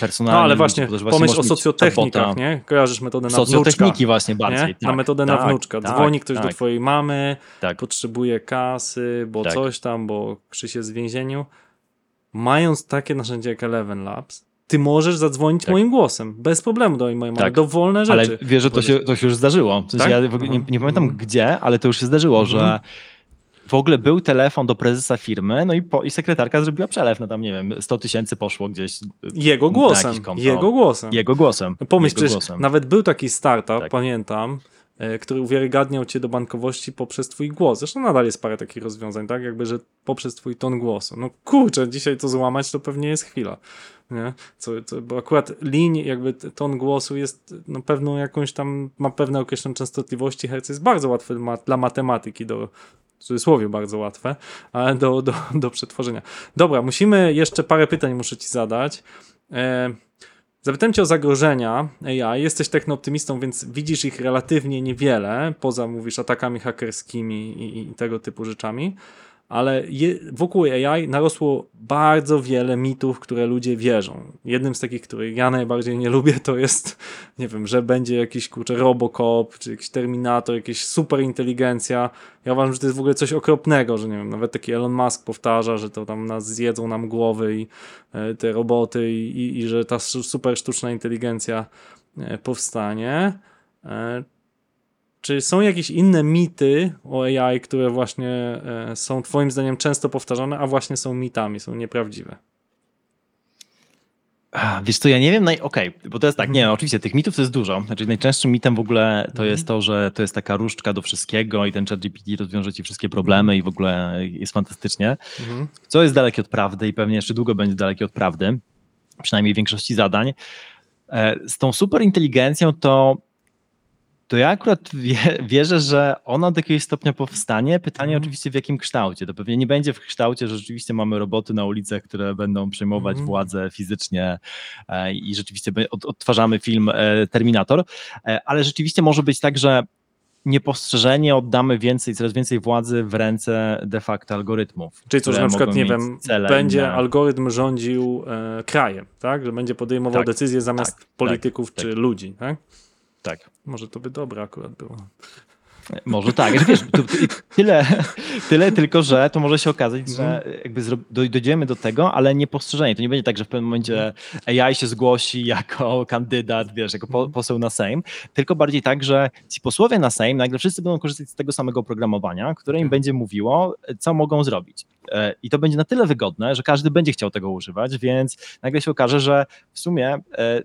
personalnie. No ale właśnie, właśnie pomyśl o socjotechnikach, nie? Kojarzysz metodę na wnuczka. Socjotechniki właśnie bardziej. Tak, na metodę tak, na wnuczka. tak, Dzwoni ktoś do tak, twojej mamy, Tak. potrzebuje kasy, bo Tak. coś tam, bo Krzyś jest w więzieniu. Mając takie narzędzie jak Eleven Labs, ty możesz zadzwonić Tak. moim głosem, bez problemu do mojej mamy, Tak. dowolne Ale rzeczy. wiesz, że to się, to się już zdarzyło. W sensie Tak? ja nie, nie pamiętam Mhm. gdzie, ale to już się zdarzyło, że Mhm. w ogóle był telefon do prezesa firmy, no i, po, i sekretarka zrobiła przelew na tam, nie wiem, 100 tysięcy poszło gdzieś Jego głosem, jego głosem. jego głosem. No pomyśl, jego głosem. nawet był taki startup, Tak. pamiętam, który uwiarygadniał cię do bankowości poprzez twój głos. Zresztą nadal jest parę takich rozwiązań, tak? Jakby, że poprzez twój ton głosu. No kurczę, dzisiaj to złamać to pewnie jest chwila. Nie? Co, co, bo akurat liń, jakby ton głosu jest no, pewną jakąś tam, ma pewne określone częstotliwości herc, jest bardzo łatwy ma, dla matematyki do w cudzysłowie bardzo łatwe, ale do, do, do przetworzenia. Dobra, musimy jeszcze parę pytań muszę ci zadać. E, Zapytałem cię o zagrożenia AI. Jesteś technooptymistą, więc widzisz ich relatywnie niewiele, poza, mówisz, atakami hakerskimi i, i tego typu rzeczami, ale je, wokół AI narosło bardzo wiele mitów, które ludzie wierzą. Jednym z takich, których ja najbardziej nie lubię, to jest, nie wiem, że będzie jakiś, kurczę, Robocop, czy jakiś Terminator, jakaś superinteligencja. Ja uważam, że to jest w ogóle coś okropnego, że nie wiem, nawet taki Elon Musk powtarza, że to tam nas zjedzą nam głowy i e, te roboty i, i, i że ta su- super sztuczna inteligencja e, powstanie. E, Czy są jakieś inne mity o AI, które właśnie e, są Twoim zdaniem często powtarzane, a właśnie są mitami, są nieprawdziwe? Wiesz co, ja nie wiem, naj... okej, bo to jest tak, nie, oczywiście tych mitów to jest dużo, znaczy najczęstszym mitem w ogóle to Mhm. jest to, że to jest taka różdżka do wszystkiego i ten chat GPT rozwiąże ci wszystkie problemy i w ogóle jest fantastycznie, Mhm. co jest dalekie od prawdy i pewnie jeszcze długo będzie dalekie od prawdy, przynajmniej w większości zadań. E, Z tą superinteligencją to to ja akurat wie, wierzę, że ona do jakiegoś stopnia powstanie. Pytanie Mhm. oczywiście w jakim kształcie. To pewnie nie będzie w kształcie, że rzeczywiście mamy roboty na ulicach, które będą przejmować Mhm. władzę fizycznie e, i rzeczywiście odtwarzamy film e, Terminator, e, ale rzeczywiście może być tak, że niepostrzeżenie oddamy więcej, coraz więcej władzy w ręce de facto algorytmów. Czyli co, że które na przykład, nie wiem, będzie inne. algorytm rządził e, krajem, tak? Że będzie podejmował Tak, decyzje zamiast tak, polityków tak, czy tak. ludzi, tak? Tak. Może to by dobre akurat było. Może tak, Znaczy, wiesz, tyle, tyle tylko, że to może się okazać, że jakby zro- doj- dojdziemy do tego, ale niepostrzeżenie. To nie będzie tak, że w pewnym momencie AI się zgłosi jako kandydat, wiesz, jako po, poseł na Sejm, tylko bardziej tak, że ci posłowie na Sejm nagle wszyscy będą korzystać z tego samego oprogramowania, które im będzie mówiło, co mogą zrobić. E, I to będzie na tyle wygodne, że każdy będzie chciał tego używać, więc nagle się okaże, że w sumie e,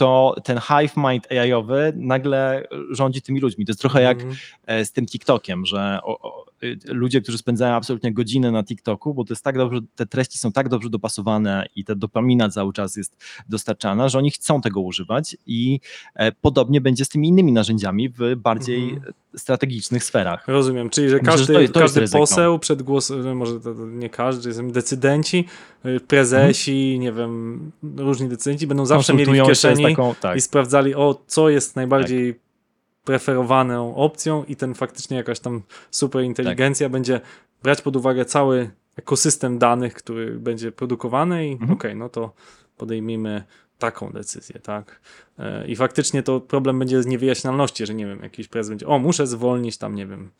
to ten hive mind AI-owy nagle rządzi tymi ludźmi. To jest trochę jak e, z tym TikTokiem, że o, o, y, ludzie, którzy spędzają absolutnie godzinę na TikToku, bo to jest tak dobrze, te treści są tak dobrze dopasowane i ta dopamina cały czas jest dostarczana, że oni chcą tego używać i e, podobnie będzie z tymi innymi narzędziami w bardziej Mhm. Strategicznych sferach. Rozumiem, czyli że Myślę, że każdy, to to każdy poseł przed głosem, może to, nie każdy, są decydenci, y, prezesi, nie wiem, różni decydenci będą zawsze mieli w kieszeni taką, tak, i sprawdzali, o, co jest najbardziej preferowaną opcją i ten faktycznie jakaś tam super inteligencja Tak. będzie brać pod uwagę cały ekosystem danych, który będzie produkowany i Mhm. okej, no to podejmijmy taką decyzję, tak? E, I faktycznie to problem będzie z niewyjaśnialności, że nie wiem, jakiś prezes będzie, o, muszę zwolnić tam, nie wiem,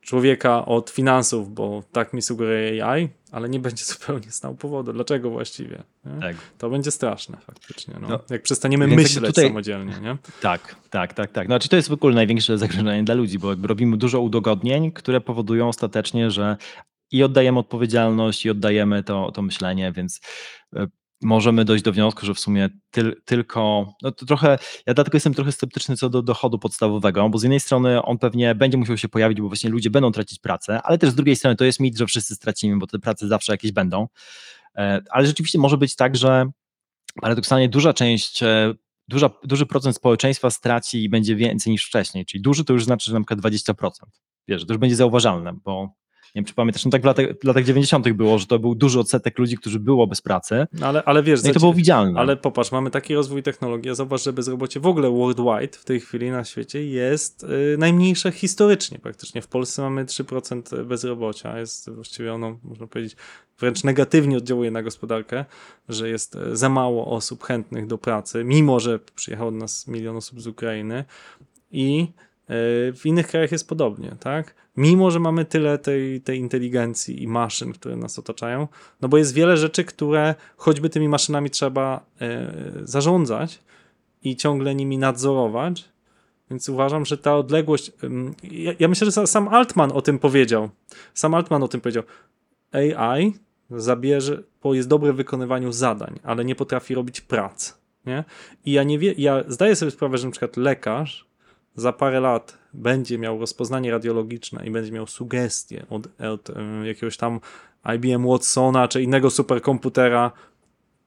człowieka od finansów, bo tak mi sugeruje AI, ale nie będzie zupełnie znał powodu, dlaczego właściwie. Tak. To będzie straszne faktycznie, no. No, jak przestaniemy myśleć tutaj- samodzielnie, nie? Tak, tak, tak, tak. Znaczy to jest w ogóle największe zagrożenie dla ludzi, bo robimy dużo udogodnień, które powodują ostatecznie, że i oddajemy odpowiedzialność, i oddajemy to, to myślenie, więc e, możemy dojść do wniosku, że w sumie tyl, tylko, no to trochę, ja dlatego jestem trochę sceptyczny co do dochodu podstawowego, bo z jednej strony on pewnie będzie musiał się pojawić, bo właśnie ludzie będą tracić pracę, ale też z drugiej strony to jest mit, że wszyscy stracimy, bo te prace zawsze jakieś będą, E, ale rzeczywiście może być tak, że paradoksalnie duża część, e, duża, duży procent społeczeństwa straci i będzie więcej niż wcześniej, czyli duży to już znaczy, że na przykład 20%. Wiesz, to już będzie zauważalne, bo nie wiem, czy pamiętasz, no tak w latach, w latach 90. było, że to był duży odsetek ludzi, którzy było bez pracy, No ale, ale wiesz, no i to było widzialne. ale popatrz, mamy taki rozwój technologii, a zobacz, że bezrobocie w ogóle worldwide w tej chwili na świecie jest y, najmniejsze historycznie praktycznie. W Polsce mamy 3% bezrobocia, jest właściwie ono, można powiedzieć, wręcz negatywnie oddziałuje na gospodarkę, że jest y, za mało osób chętnych do pracy, mimo że przyjechało do nas milion osób z Ukrainy i w innych krajach jest podobnie, tak? Mimo, że mamy tyle tej, tej inteligencji i maszyn, które nas otaczają, no bo jest wiele rzeczy, które choćby tymi maszynami trzeba e, zarządzać i ciągle nimi nadzorować. Więc uważam, że ta odległość. ja, ja myślę, że sa- sam Altman o tym powiedział. Sam Altman o tym powiedział. AI zabierze, bo jest dobre w wykonywaniu zadań, ale nie potrafi robić prac. Nie? I ja nie wie, ja zdaję sobie sprawę, że przykład lekarz za parę lat będzie miał rozpoznanie radiologiczne i będzie miał sugestie od, od jakiegoś tam IBM Watsona czy innego superkomputera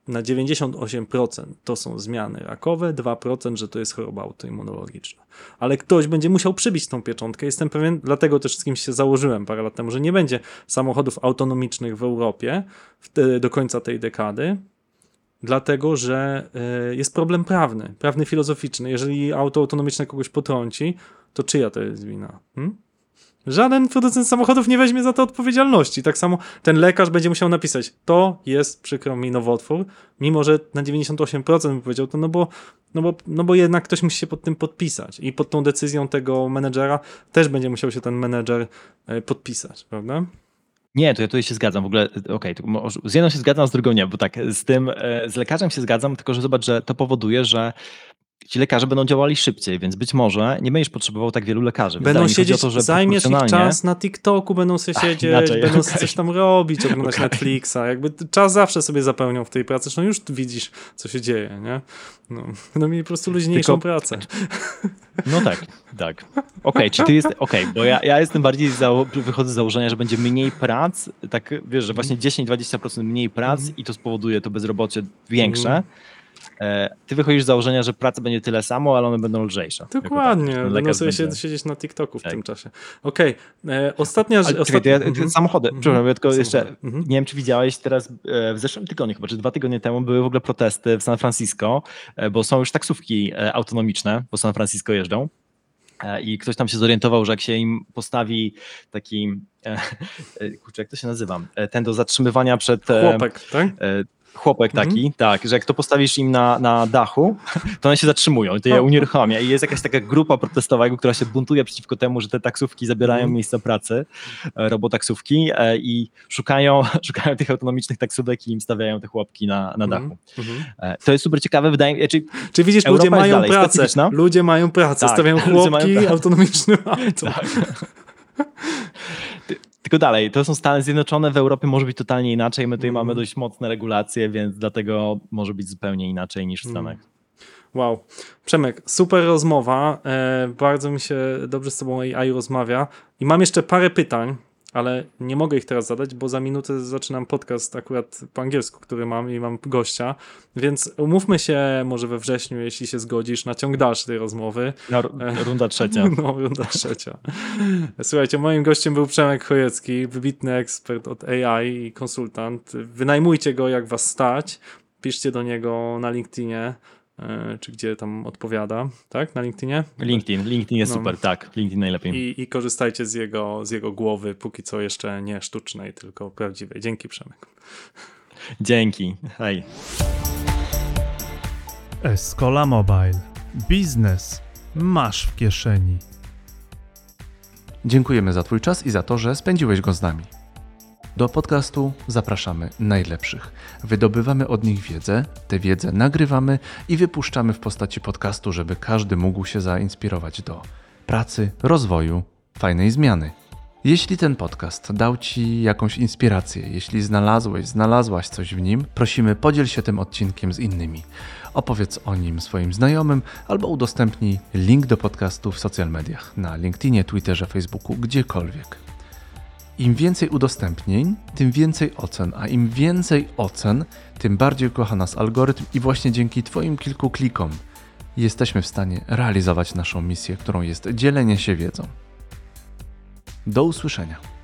na 98% to są zmiany rakowe, 2% że to jest choroba autoimmunologiczna. Ale ktoś będzie musiał przybić tą pieczątkę. Jestem pewien, dlatego też z kimś się założyłem parę lat temu, że nie będzie samochodów autonomicznych w Europie do końca tej dekady, dlatego że y, jest problem prawny, prawny filozoficzny. Jeżeli auto autonomiczne kogoś potrąci, to czyja to jest wina? Hmm? Żaden producent samochodów nie weźmie za to odpowiedzialności. Tak samo ten lekarz będzie musiał napisać, to jest, przykro mi, nowotwór, mimo że na 98% by powiedział to, no bo, no, bo, no bo jednak ktoś musi się pod tym podpisać. I pod tą decyzją tego menedżera też będzie musiał się ten menedżer e, podpisać, prawda? Nie, to ja tutaj się zgadzam. W ogóle, e, okej, może- z jedną się zgadzam, z drugą nie, bo tak, z tym, e, z lekarzem się zgadzam, tylko że zobacz, że to powoduje, że ci lekarze będą działali szybciej, więc być może nie będziesz potrzebował tak wielu lekarzy. Będą siedzieć, to, zajmiesz ich proporcjonalnie- czas na TikToku, będą sobie Ach, siedzieć, inaczej, będą okej. coś tam robić, oglądać Okej. Netflixa. Jakby czas zawsze sobie zapełnią w tej pracy. Zresztą już widzisz, co się dzieje, nie? No, będą mieli po prostu luźniejszą Tylko- pracę. No tak, tak. Okej, czy ty jest. Okej, bo ja, ja jestem bardziej zało- wychodzę z założenia, że będzie mniej prac, tak wiesz, że właśnie 10-20% mniej prac Mhm. i to spowoduje to bezrobocie większe. Mhm. E, Ty wychodzisz z założenia, że pracy będzie tyle samo, ale one będą lżejsze. Jako Dokładnie, tak, będą sobie będzie- się, siedzieć na TikToku w Tak. tym czasie. Okej, e, ostatnia rzecz. To ja, Mhm. samochody, Mhm. przepraszam, ja tylko Samochody. jeszcze, Mhm. nie wiem czy widziałeś teraz e, w zeszłym tygodniu chyba, czy dwa tygodnie temu były w ogóle protesty w San Francisco, bo są już taksówki autonomiczne, po San Francisco jeżdżą i ktoś tam się zorientował, że jak się im postawi taki, kurczę, jak to się nazywa, ten do zatrzymywania przed... Chłopek, tak? Chłopek Mhm. taki, tak, że jak to postawisz im na, na dachu, to one się zatrzymują i to je unieruchamia. I jest jakaś taka grupa protestowa, która się buntuje przeciwko temu, że te taksówki zabierają Mhm. miejsca pracy, e, robotaksówki e, i szukają, szukają tych autonomicznych taksówek i im stawiają te chłopki na, na dachu. Mhm. E, To jest super ciekawe, wydaje mi się, Czy widzisz, Europa ludzie mają dalej pracę. Ludzie mają pracę, Tak, stawiają chłopki mają pracę. autonomicznym autom. Tylko dalej, to są Stany Zjednoczone, w Europie może być totalnie inaczej. My tutaj Mhm. mamy dość mocne regulacje, więc dlatego może być zupełnie inaczej niż w Mhm. Stanach. Wow. Przemek, super rozmowa. E, bardzo mi się dobrze z Tobą AI rozmawia. I mam jeszcze parę pytań, ale nie mogę ich teraz zadać, bo za minutę zaczynam podcast akurat po angielsku, który mam i mam gościa. Więc umówmy się może we wrześniu, jeśli się zgodzisz, na ciąg dalszy tej rozmowy. Ru- E. runda trzecia. No, runda trzecia. Słuchajcie, moim gościem był Przemek Chojecki, wybitny ekspert od AI i konsultant. Wynajmujcie go, jak was stać. Piszcie do niego na LinkedInie, czy gdzie tam odpowiada, tak? Na LinkedInie? LinkedIn, LinkedIn jest No. super, tak, LinkedIn najlepiej. I, I korzystajcie z jego, z jego głowy, póki co jeszcze nie sztucznej, tylko prawdziwej. Dzięki, Przemek. Dzięki, hej. Escola Mobile. Biznes masz w kieszeni. Dziękujemy za Twój czas i za to, że spędziłeś go z nami. Do podcastu zapraszamy najlepszych. Wydobywamy od nich wiedzę, tę wiedzę nagrywamy i wypuszczamy w postaci podcastu, żeby każdy mógł się zainspirować do pracy, rozwoju, fajnej zmiany. Jeśli ten podcast dał Ci jakąś inspirację, jeśli znalazłeś, znalazłaś coś w nim, prosimy podziel się tym odcinkiem z innymi. Opowiedz o nim swoim znajomym albo udostępnij link do podcastu w social mediach, na LinkedInie, Twitterze, Facebooku, gdziekolwiek. Im więcej udostępnień, tym więcej ocen, a im więcej ocen, tym bardziej kocha nas algorytm i właśnie dzięki Twoim kilku klikom jesteśmy w stanie realizować naszą misję, którą jest dzielenie się wiedzą. Do usłyszenia.